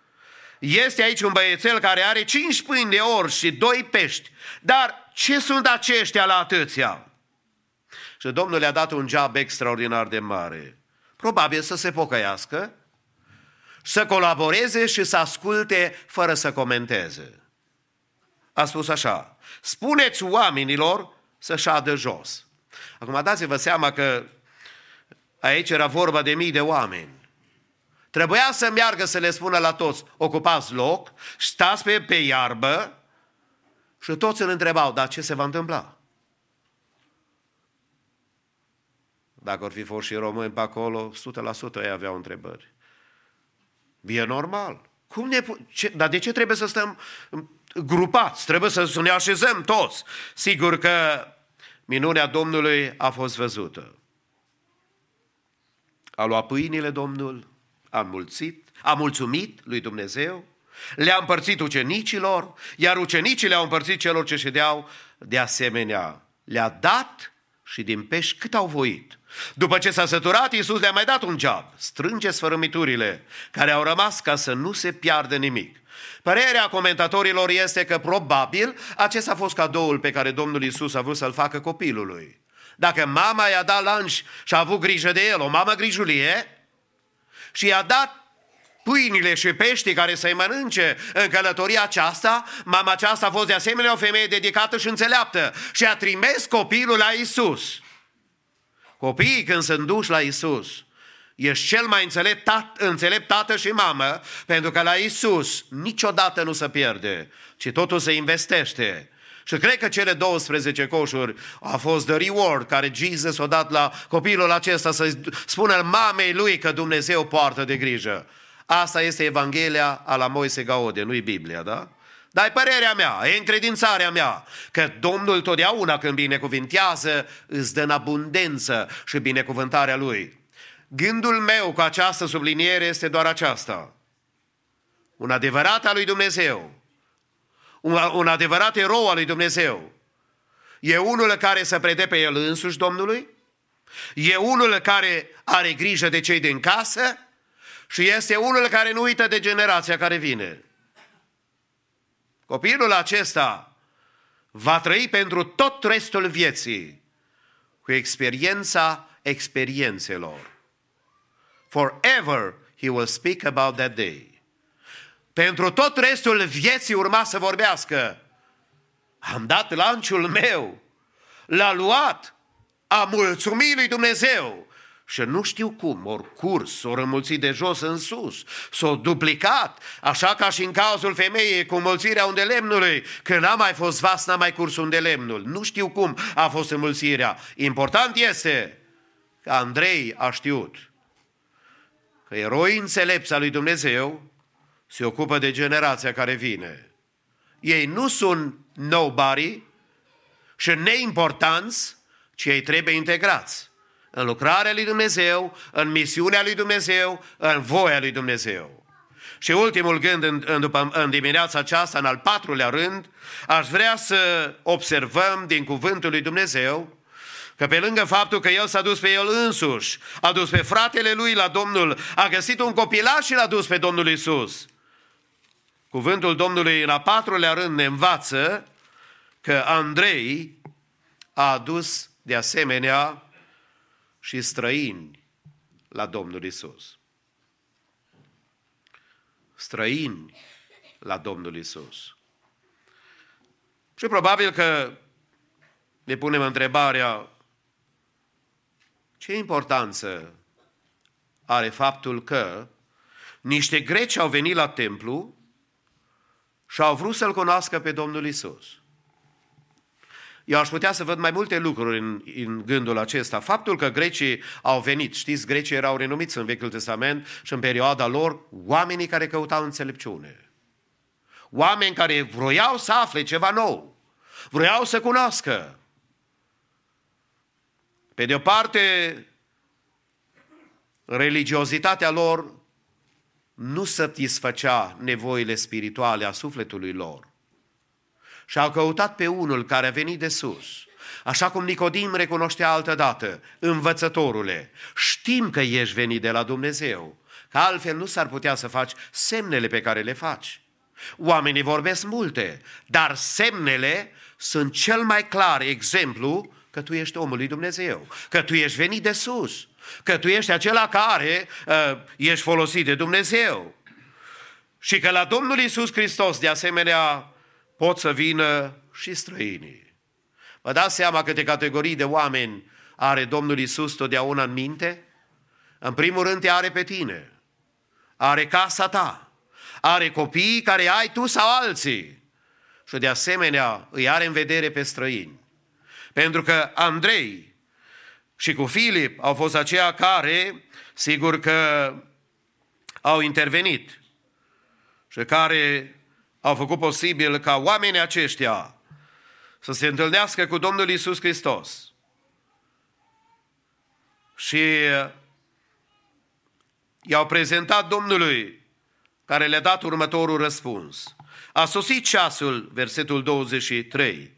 este aici un băiețel care are cinci pâini de ori și doi pești. Dar ce sunt aceștia la atâția? Și Domnul le-a dat un job extraordinar de mare. Probabil să se pocăiască, să colaboreze și să asculte fără să comenteze a spus așa, spuneți oamenilor să șadă jos. Acum dați-vă seama că aici era vorba de mii de oameni. Trebuia să meargă să le spună la toți, ocupați loc, stați pe, pe iarbă și toți îl întrebau, dar ce se va întâmpla? Dacă ar fi fost și români pe acolo, 100% ei aveau întrebări. E normal. Cum ne, ce, dar de ce trebuie să stăm grupați, trebuie să ne așezăm toți. Sigur că minunea Domnului a fost văzută. A luat pâinile Domnul, a mulțit, a mulțumit lui Dumnezeu, le-a împărțit ucenicilor, iar ucenicii le-au împărțit celor ce ședeau de asemenea. Le-a dat și din pești cât au voit. După ce s-a săturat, Iisus le-a mai dat un job. Strânge sfărâmiturile care au rămas ca să nu se piardă nimic. Părerea comentatorilor este că probabil acesta a fost cadoul pe care Domnul Isus a vrut să-l facă copilului. Dacă mama i-a dat lunch și a avut grijă de el, o mamă grijulie, și i-a dat pâinile și peștii care să-i mănânce în călătoria aceasta, mama aceasta a fost de asemenea o femeie dedicată și înțeleaptă și a trimis copilul la Isus. Copiii când sunt duși la Isus, ești cel mai înțelept, tat, înțelept tată și mamă, pentru că la Isus niciodată nu se pierde, ci totul se investește. Și cred că cele 12 coșuri a fost the reward care Jesus a dat la copilul acesta să spună mamei lui că Dumnezeu poartă de grijă. Asta este Evanghelia a la Moise Gaode, nu-i Biblia, da? Dar e părerea mea, e încredințarea mea că Domnul totdeauna când binecuvintează îți dă în abundență și binecuvântarea Lui. Gândul meu cu această subliniere este doar aceasta. Un adevărat al lui Dumnezeu, un, un adevărat erou al lui Dumnezeu, e unul care să prede pe el însuși Domnului, e unul care are grijă de cei din casă și este unul care nu uită de generația care vine. Copilul acesta va trăi pentru tot restul vieții cu experiența experiențelor. Forever he will speak about that day. Pentru tot restul vieții urma să vorbească. Am dat lanciul meu, l-a luat, a mulțumit lui Dumnezeu. Și nu știu cum, ori curs, s-o rămulțit de jos în sus, s-o duplicat, așa ca și în cazul femeii cu mulțirea unde lemnului, că n-a mai fost vas, n-a mai curs unde lemnul. Nu știu cum a fost înmulțirea. Important este că Andrei a știut că eroi înțelepți al lui Dumnezeu se ocupă de generația care vine. Ei nu sunt nobody și neimportanți, ci ei trebuie integrați în lucrarea lui Dumnezeu, în misiunea lui Dumnezeu, în voia lui Dumnezeu. Și ultimul gând în, în, după, în dimineața aceasta, în al patrulea rând, aș vrea să observăm din cuvântul lui Dumnezeu că pe lângă faptul că el s-a dus pe el însuși, a dus pe fratele lui la Domnul, a găsit un copilaș și l-a dus pe Domnul Isus. Cuvântul Domnului în a patrulea rând ne învață că Andrei a adus de asemenea și străini la Domnul Isus. Străini la Domnul Isus. Și probabil că ne punem întrebarea ce importanță are faptul că niște greci au venit la templu și au vrut să-L cunoască pe Domnul Isus. Eu aș putea să văd mai multe lucruri în, în gândul acesta. Faptul că grecii au venit, știți, grecii erau renumiți în Vechiul Testament și în perioada lor oamenii care căutau înțelepciune. Oameni care vroiau să afle ceva nou, vroiau să cunoască. Pe de o parte, religiozitatea lor nu satisfăcea nevoile spirituale a sufletului lor și au căutat pe unul care a venit de sus. Așa cum Nicodim recunoștea altă dată, învățătorule, știm că ești venit de la Dumnezeu, că altfel nu s-ar putea să faci semnele pe care le faci. Oamenii vorbesc multe, dar semnele sunt cel mai clar exemplu că tu ești omul lui Dumnezeu, că tu ești venit de sus, că tu ești acela care uh, ești folosit de Dumnezeu. Și că la Domnul Isus Hristos, de asemenea, pot să vină și străinii. Vă dați seama câte categorii de oameni are Domnul Isus totdeauna în minte? În primul rând te are pe tine, are casa ta, are copiii care ai tu sau alții și de asemenea îi are în vedere pe străini. Pentru că Andrei și cu Filip au fost aceia care, sigur că au intervenit și care au făcut posibil ca oamenii aceștia să se întâlnească cu Domnul Isus Hristos. Și i-au prezentat Domnului care le-a dat următorul răspuns. A sosit ceasul, versetul 23,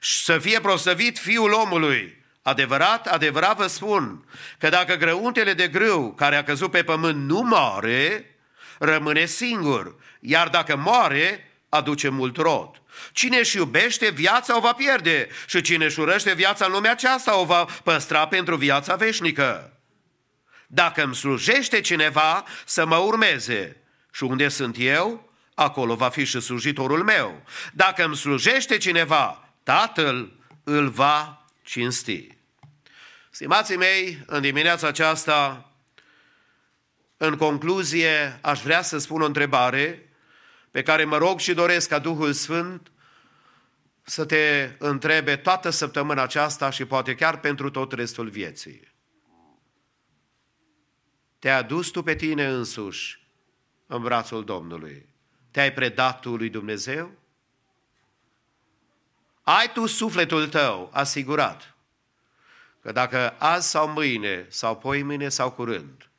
să fie prosăvit Fiul omului. Adevărat, adevărat vă spun că dacă grăuntele de grâu care a căzut pe pământ nu moare, rămâne singur, iar dacă moare, aduce mult rod. Cine își iubește viața o va pierde și cine își urăște viața în lumea aceasta o va păstra pentru viața veșnică. Dacă îmi slujește cineva, să mă urmeze. Și unde sunt eu, acolo va fi și slujitorul meu. Dacă îmi slujește cineva, Tatăl îl va cinsti. Stimații mei, în dimineața aceasta, în concluzie, aș vrea să spun o întrebare pe care mă rog și doresc ca Duhul Sfânt să te întrebe toată săptămâna aceasta și poate chiar pentru tot restul vieții. Te-ai adus tu pe tine însuși în brațul Domnului. Te-ai predat tu lui Dumnezeu? Ai tu sufletul tău asigurat că dacă azi sau mâine sau poimâine sau curând,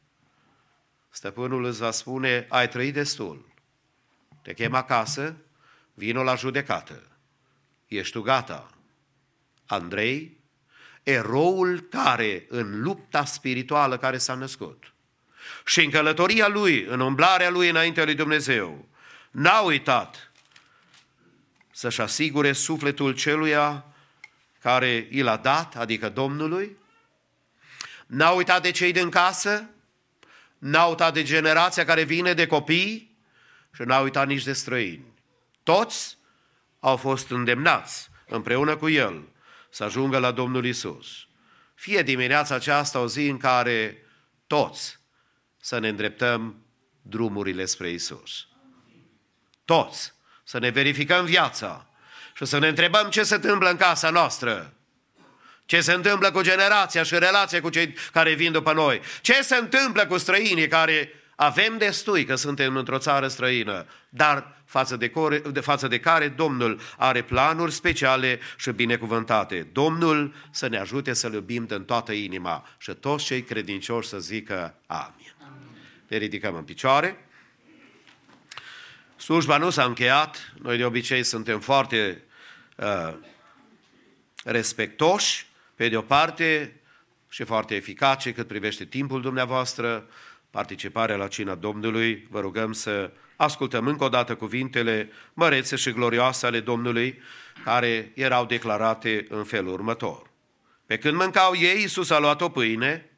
stăpânul îți va spune, ai trăit destul, te chem acasă, vino la judecată, ești tu gata. Andrei, eroul care în lupta spirituală care s-a născut. Și în călătoria lui, în umblarea lui înaintea lui Dumnezeu, n-a uitat să-și asigure sufletul celuia care i l-a dat, adică Domnului, n-a uitat de cei din casă, n-a uitat de generația care vine, de copii și n-a uitat nici de străini. Toți au fost îndemnați împreună cu el să ajungă la Domnul Isus. Fie dimineața aceasta o zi în care toți să ne îndreptăm drumurile spre Isus. Toți să ne verificăm viața și să ne întrebăm ce se întâmplă în casa noastră. Ce se întâmplă cu generația și relația cu cei care vin după noi? Ce se întâmplă cu străinii care avem destui că suntem într-o țară străină, dar față de, core, de, față de care Domnul are planuri speciale și binecuvântate. Domnul să ne ajute să-L iubim din toată inima și toți cei credincioși să zică Amin. Amin. Ne ridicăm în picioare. Slujba nu s-a încheiat. Noi de obicei suntem foarte uh, respectoși, pe de o parte, și foarte eficace cât privește timpul dumneavoastră, participarea la cina Domnului. Vă rugăm să ascultăm încă o dată cuvintele mărețe și glorioase ale Domnului, care erau declarate în felul următor. Pe când mâncau ei, Iisus a luat o pâine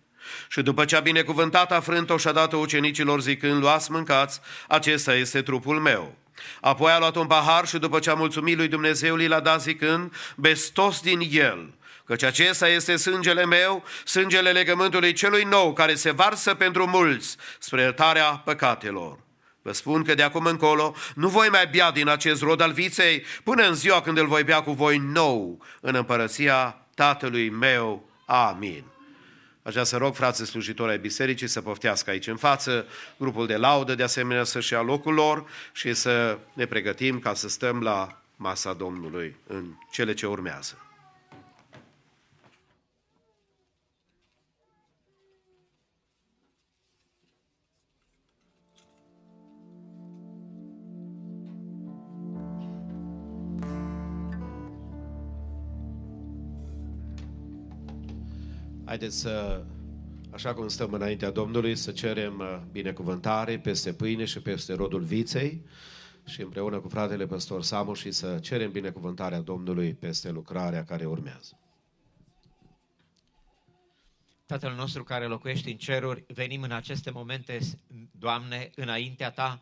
și după ce a binecuvântat, a frânt-o și a dat-o ucenicilor zicând, luați, mâncați, acesta este trupul meu. Apoi a luat un pahar și după ce a mulțumit lui Dumnezeu, l-a dat zicând, bestos din el, căci acesta este sângele meu, sângele legământului celui nou, care se varsă pentru mulți spre iertarea păcatelor. Vă spun că de acum încolo nu voi mai bea din acest rod al viței până în ziua când îl voi bea cu voi nou în împărăția Tatălui meu. Amin. Aș vrea să rog frații slujitori ai bisericii să poftească aici în față, grupul de laudă de asemenea să-și ia locul lor și să ne pregătim ca să stăm la masa Domnului în cele ce urmează. Haideți să, așa cum stăm înaintea Domnului, să cerem uh, binecuvântare peste pâine și peste rodul viței și împreună cu fratele păstor Samu și să cerem binecuvântarea Domnului peste lucrarea care urmează. Tatăl nostru care locuiești în ceruri, venim în aceste momente, Doamne, înaintea Ta,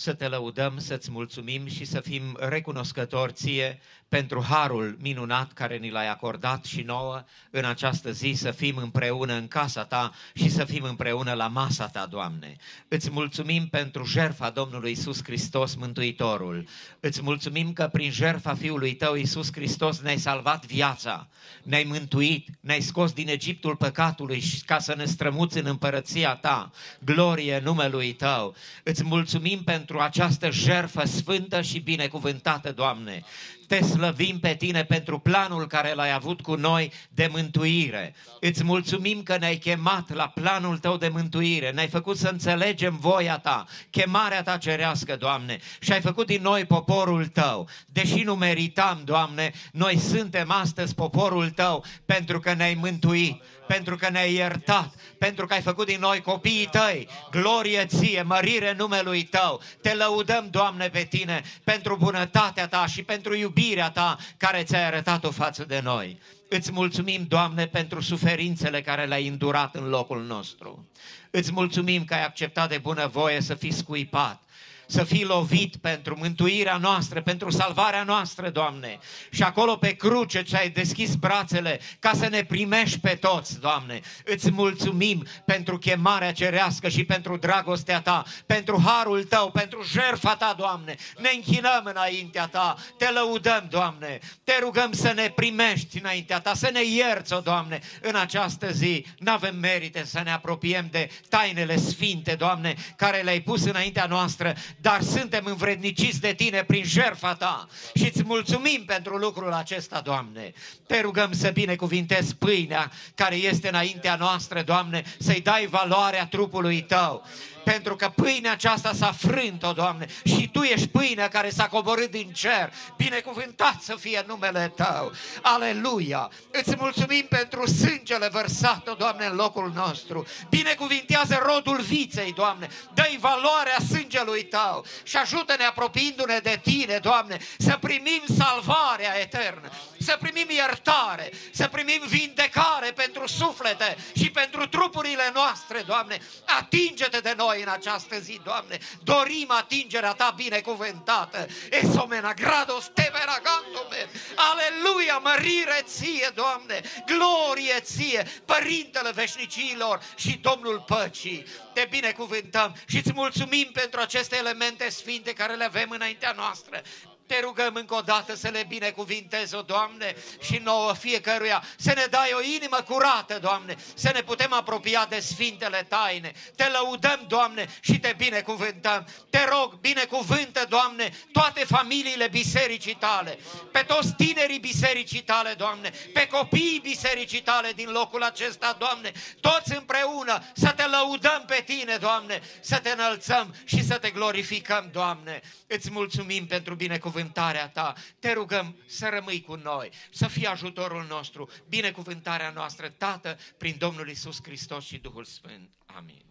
să te lăudăm, să-ți mulțumim și să fim recunoscători ție pentru harul minunat care ni l-ai acordat și nouă în această zi să fim împreună în casa ta și să fim împreună la masa ta, Doamne. Îți mulțumim pentru jertfa Domnului Isus Hristos, Mântuitorul. Îți mulțumim că prin jertfa Fiului tău, Isus Hristos, ne-ai salvat viața, ne-ai mântuit, ne-ai scos din Egiptul păcatului și ca să ne strămuți în împărăția ta. Glorie numelui tău. Îți mulțumim pentru această jertfă sfântă și binecuvântată, Doamne te slăvim pe tine pentru planul care l-ai avut cu noi de mântuire. Îți mulțumim că ne-ai chemat la planul tău de mântuire, ne-ai făcut să înțelegem voia ta, chemarea ta cerească, Doamne, și ai făcut din noi poporul tău. Deși nu meritam, Doamne, noi suntem astăzi poporul tău pentru că ne-ai mântuit pentru că ne-ai iertat, pentru că ai făcut din noi copiii tăi. Glorie ție, mărire numelui tău. Te lăudăm, Doamne, pe Tine pentru bunătatea Ta și pentru iubirea Ta care ți-ai arătat-o față de noi. Îți mulțumim, Doamne, pentru suferințele care le-ai îndurat în locul nostru. Îți mulțumim că ai acceptat de bunăvoie să fii scuipat, să fii lovit pentru mântuirea noastră, pentru salvarea noastră, Doamne. Și acolo pe cruce ce ai deschis brațele ca să ne primești pe toți, Doamne. Îți mulțumim pentru chemarea cerească și pentru dragostea Ta, pentru harul Tău, pentru jertfa Ta, Doamne. Ne închinăm înaintea Ta, te lăudăm, Doamne. Te rugăm să ne primești înaintea Ta, să ne ierți, o Doamne, în această zi. N-avem merite să ne apropiem de tainele sfinte, Doamne, care le-ai pus înaintea noastră, dar suntem învredniciți de Tine prin jertfa Ta și îți mulțumim pentru lucrul acesta, Doamne. Te rugăm să binecuvintezi pâinea care este înaintea noastră, Doamne, să-i dai valoarea trupului Tău pentru că pâinea aceasta s-a frânt, o Doamne, și Tu ești pâinea care s-a coborât din cer. Binecuvântat să fie numele Tău. Aleluia! Îți mulțumim pentru sângele vărsat, o Doamne, în locul nostru. Binecuvintează rodul viței, Doamne. Dă-i valoarea sângelui Tău și ajută-ne apropiindu-ne de Tine, Doamne, să primim salvarea eternă, să primim iertare, să primim vindecare pentru suflete și pentru trupurile noastre, Doamne. Atinge-te de noi în această zi, Doamne. Dorim atingerea Ta binecuvântată. Esomena grados te veragandomen. Aleluia, mărire ție, Doamne. Glorie ție, Părintele veșnicilor și Domnul păcii. Te binecuvântăm și îți mulțumim pentru aceste elemente sfinte care le avem înaintea noastră. Te rugăm încă o dată să le binecuvintezi, o Doamne, și nouă fiecăruia, să ne dai o inimă curată, Doamne, să ne putem apropia de Sfintele Taine. Te lăudăm, Doamne, și te binecuvântăm. Te rog, binecuvântă, Doamne, toate familiile bisericii tale, pe toți tinerii bisericii tale, Doamne, pe copiii bisericii tale din locul acesta, Doamne, toți împreună să te lăudăm pe Tine, Doamne, să te înălțăm și să te glorificăm, Doamne. Îți mulțumim pentru binecuvântarea Ta. Te rugăm să rămâi cu noi, să fii ajutorul nostru, binecuvântarea noastră, Tată, prin Domnul Isus Hristos și Duhul Sfânt. Amin.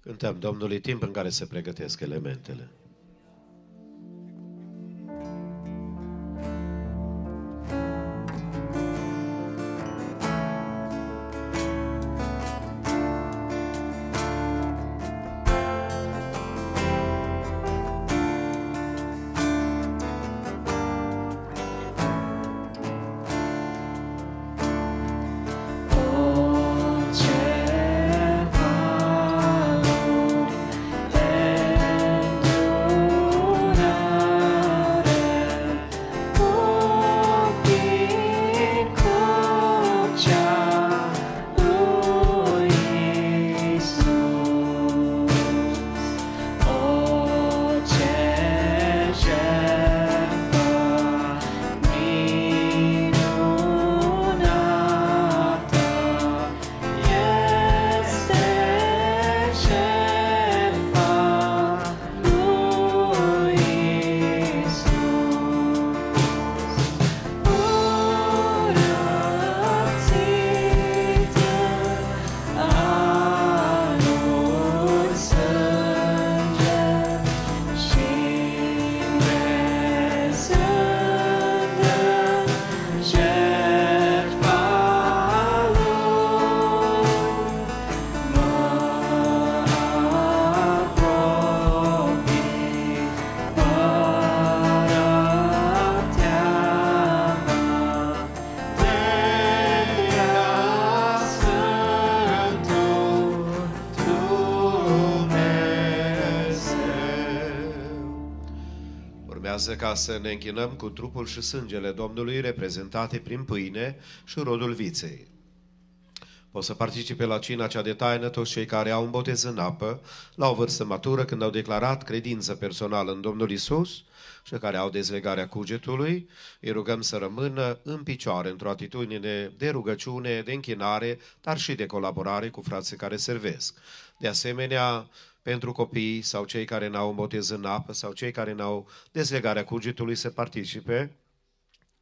Cântăm Domnului timp în care se pregătesc elementele. Urmează ca să ne închinăm cu trupul și sângele Domnului reprezentate prin pâine și rodul viței. Pot să participe la cina cea de taină toți cei care au un botez în apă, la o vârstă matură, când au declarat credință personală în Domnul Isus și care au dezlegarea cugetului, îi rugăm să rămână în picioare într-o atitudine de rugăciune, de închinare, dar și de colaborare cu frații care servesc. De asemenea, pentru copii sau cei care n-au un botez în apă sau cei care n-au dezlegarea cugetului să participe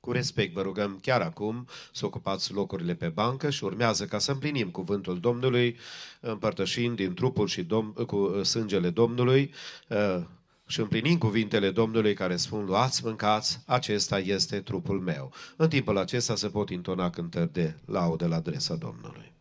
Cu respect vă rugăm chiar acum să ocupați locurile pe bancă și urmează ca să împlinim cuvântul Domnului, împărtășind din trupul și dom- cu uh, sângele Domnului uh, și împlinim cuvintele Domnului care spun, luați, mâncați, acesta este trupul meu. În timpul acesta se pot intona cântări de laudă la adresa Domnului.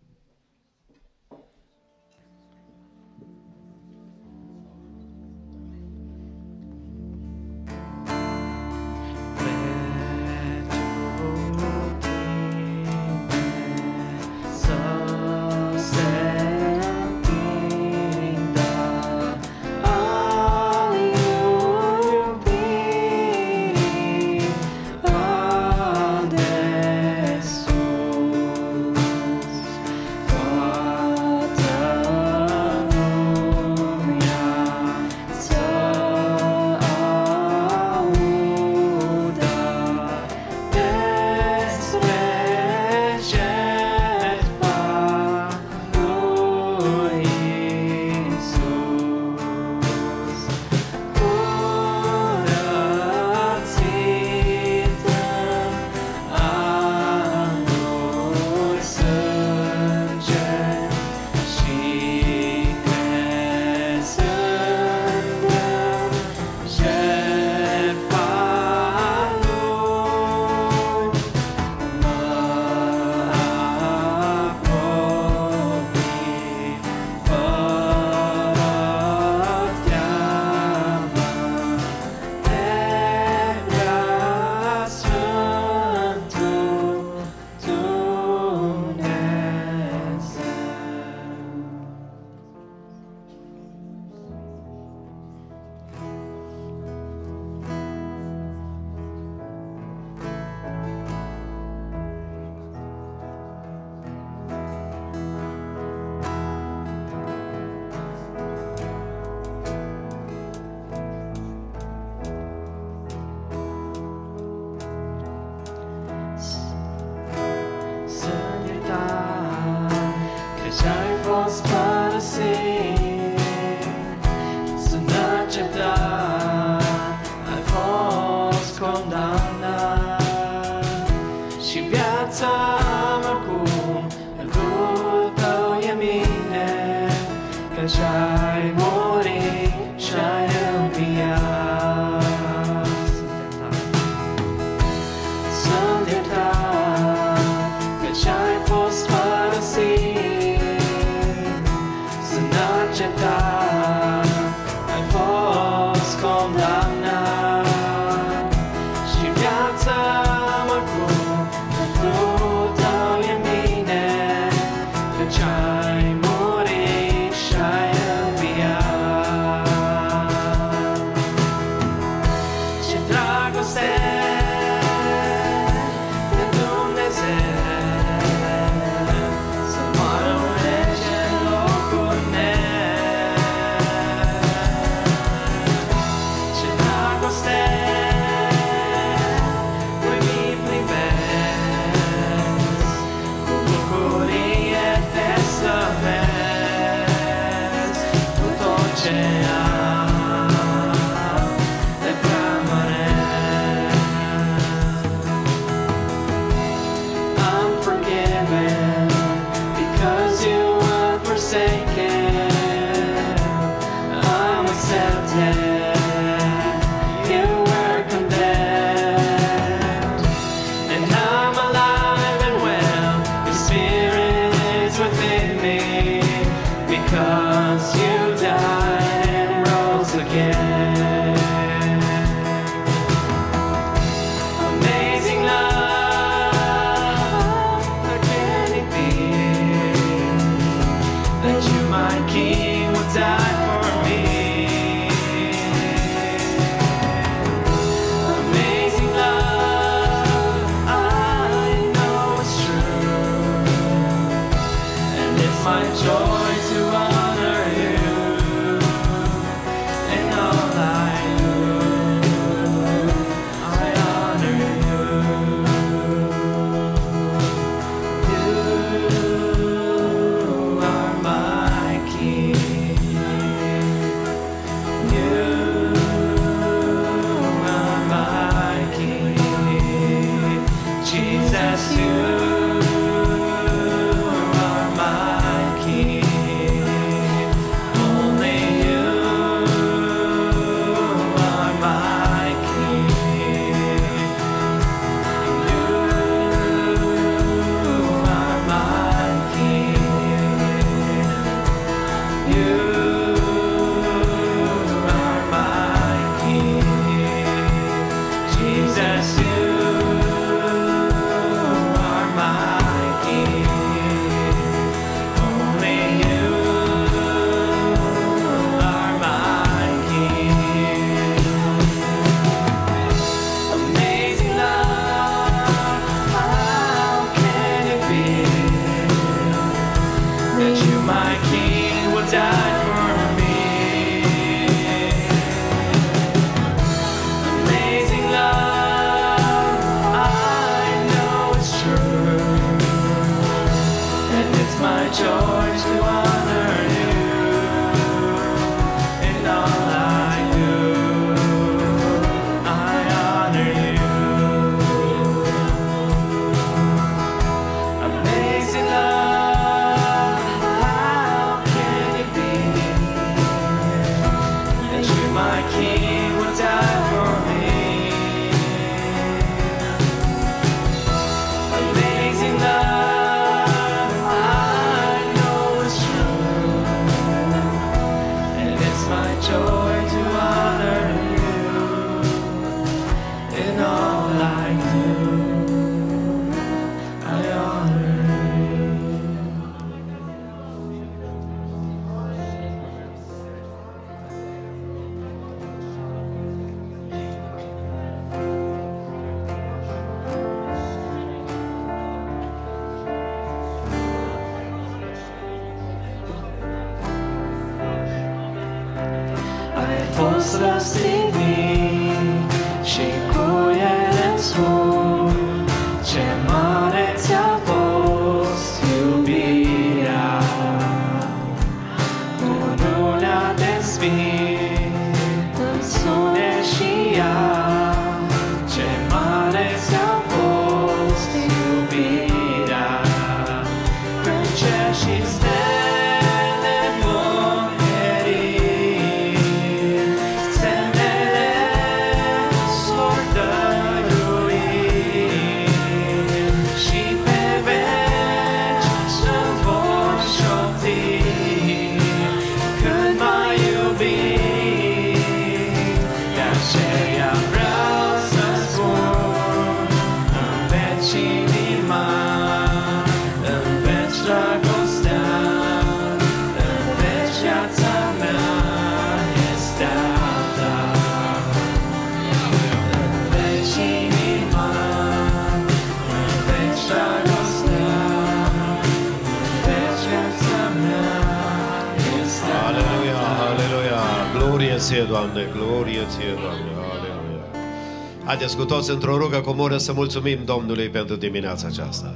toți într-o rugă comună să mulțumim Domnului pentru dimineața aceasta.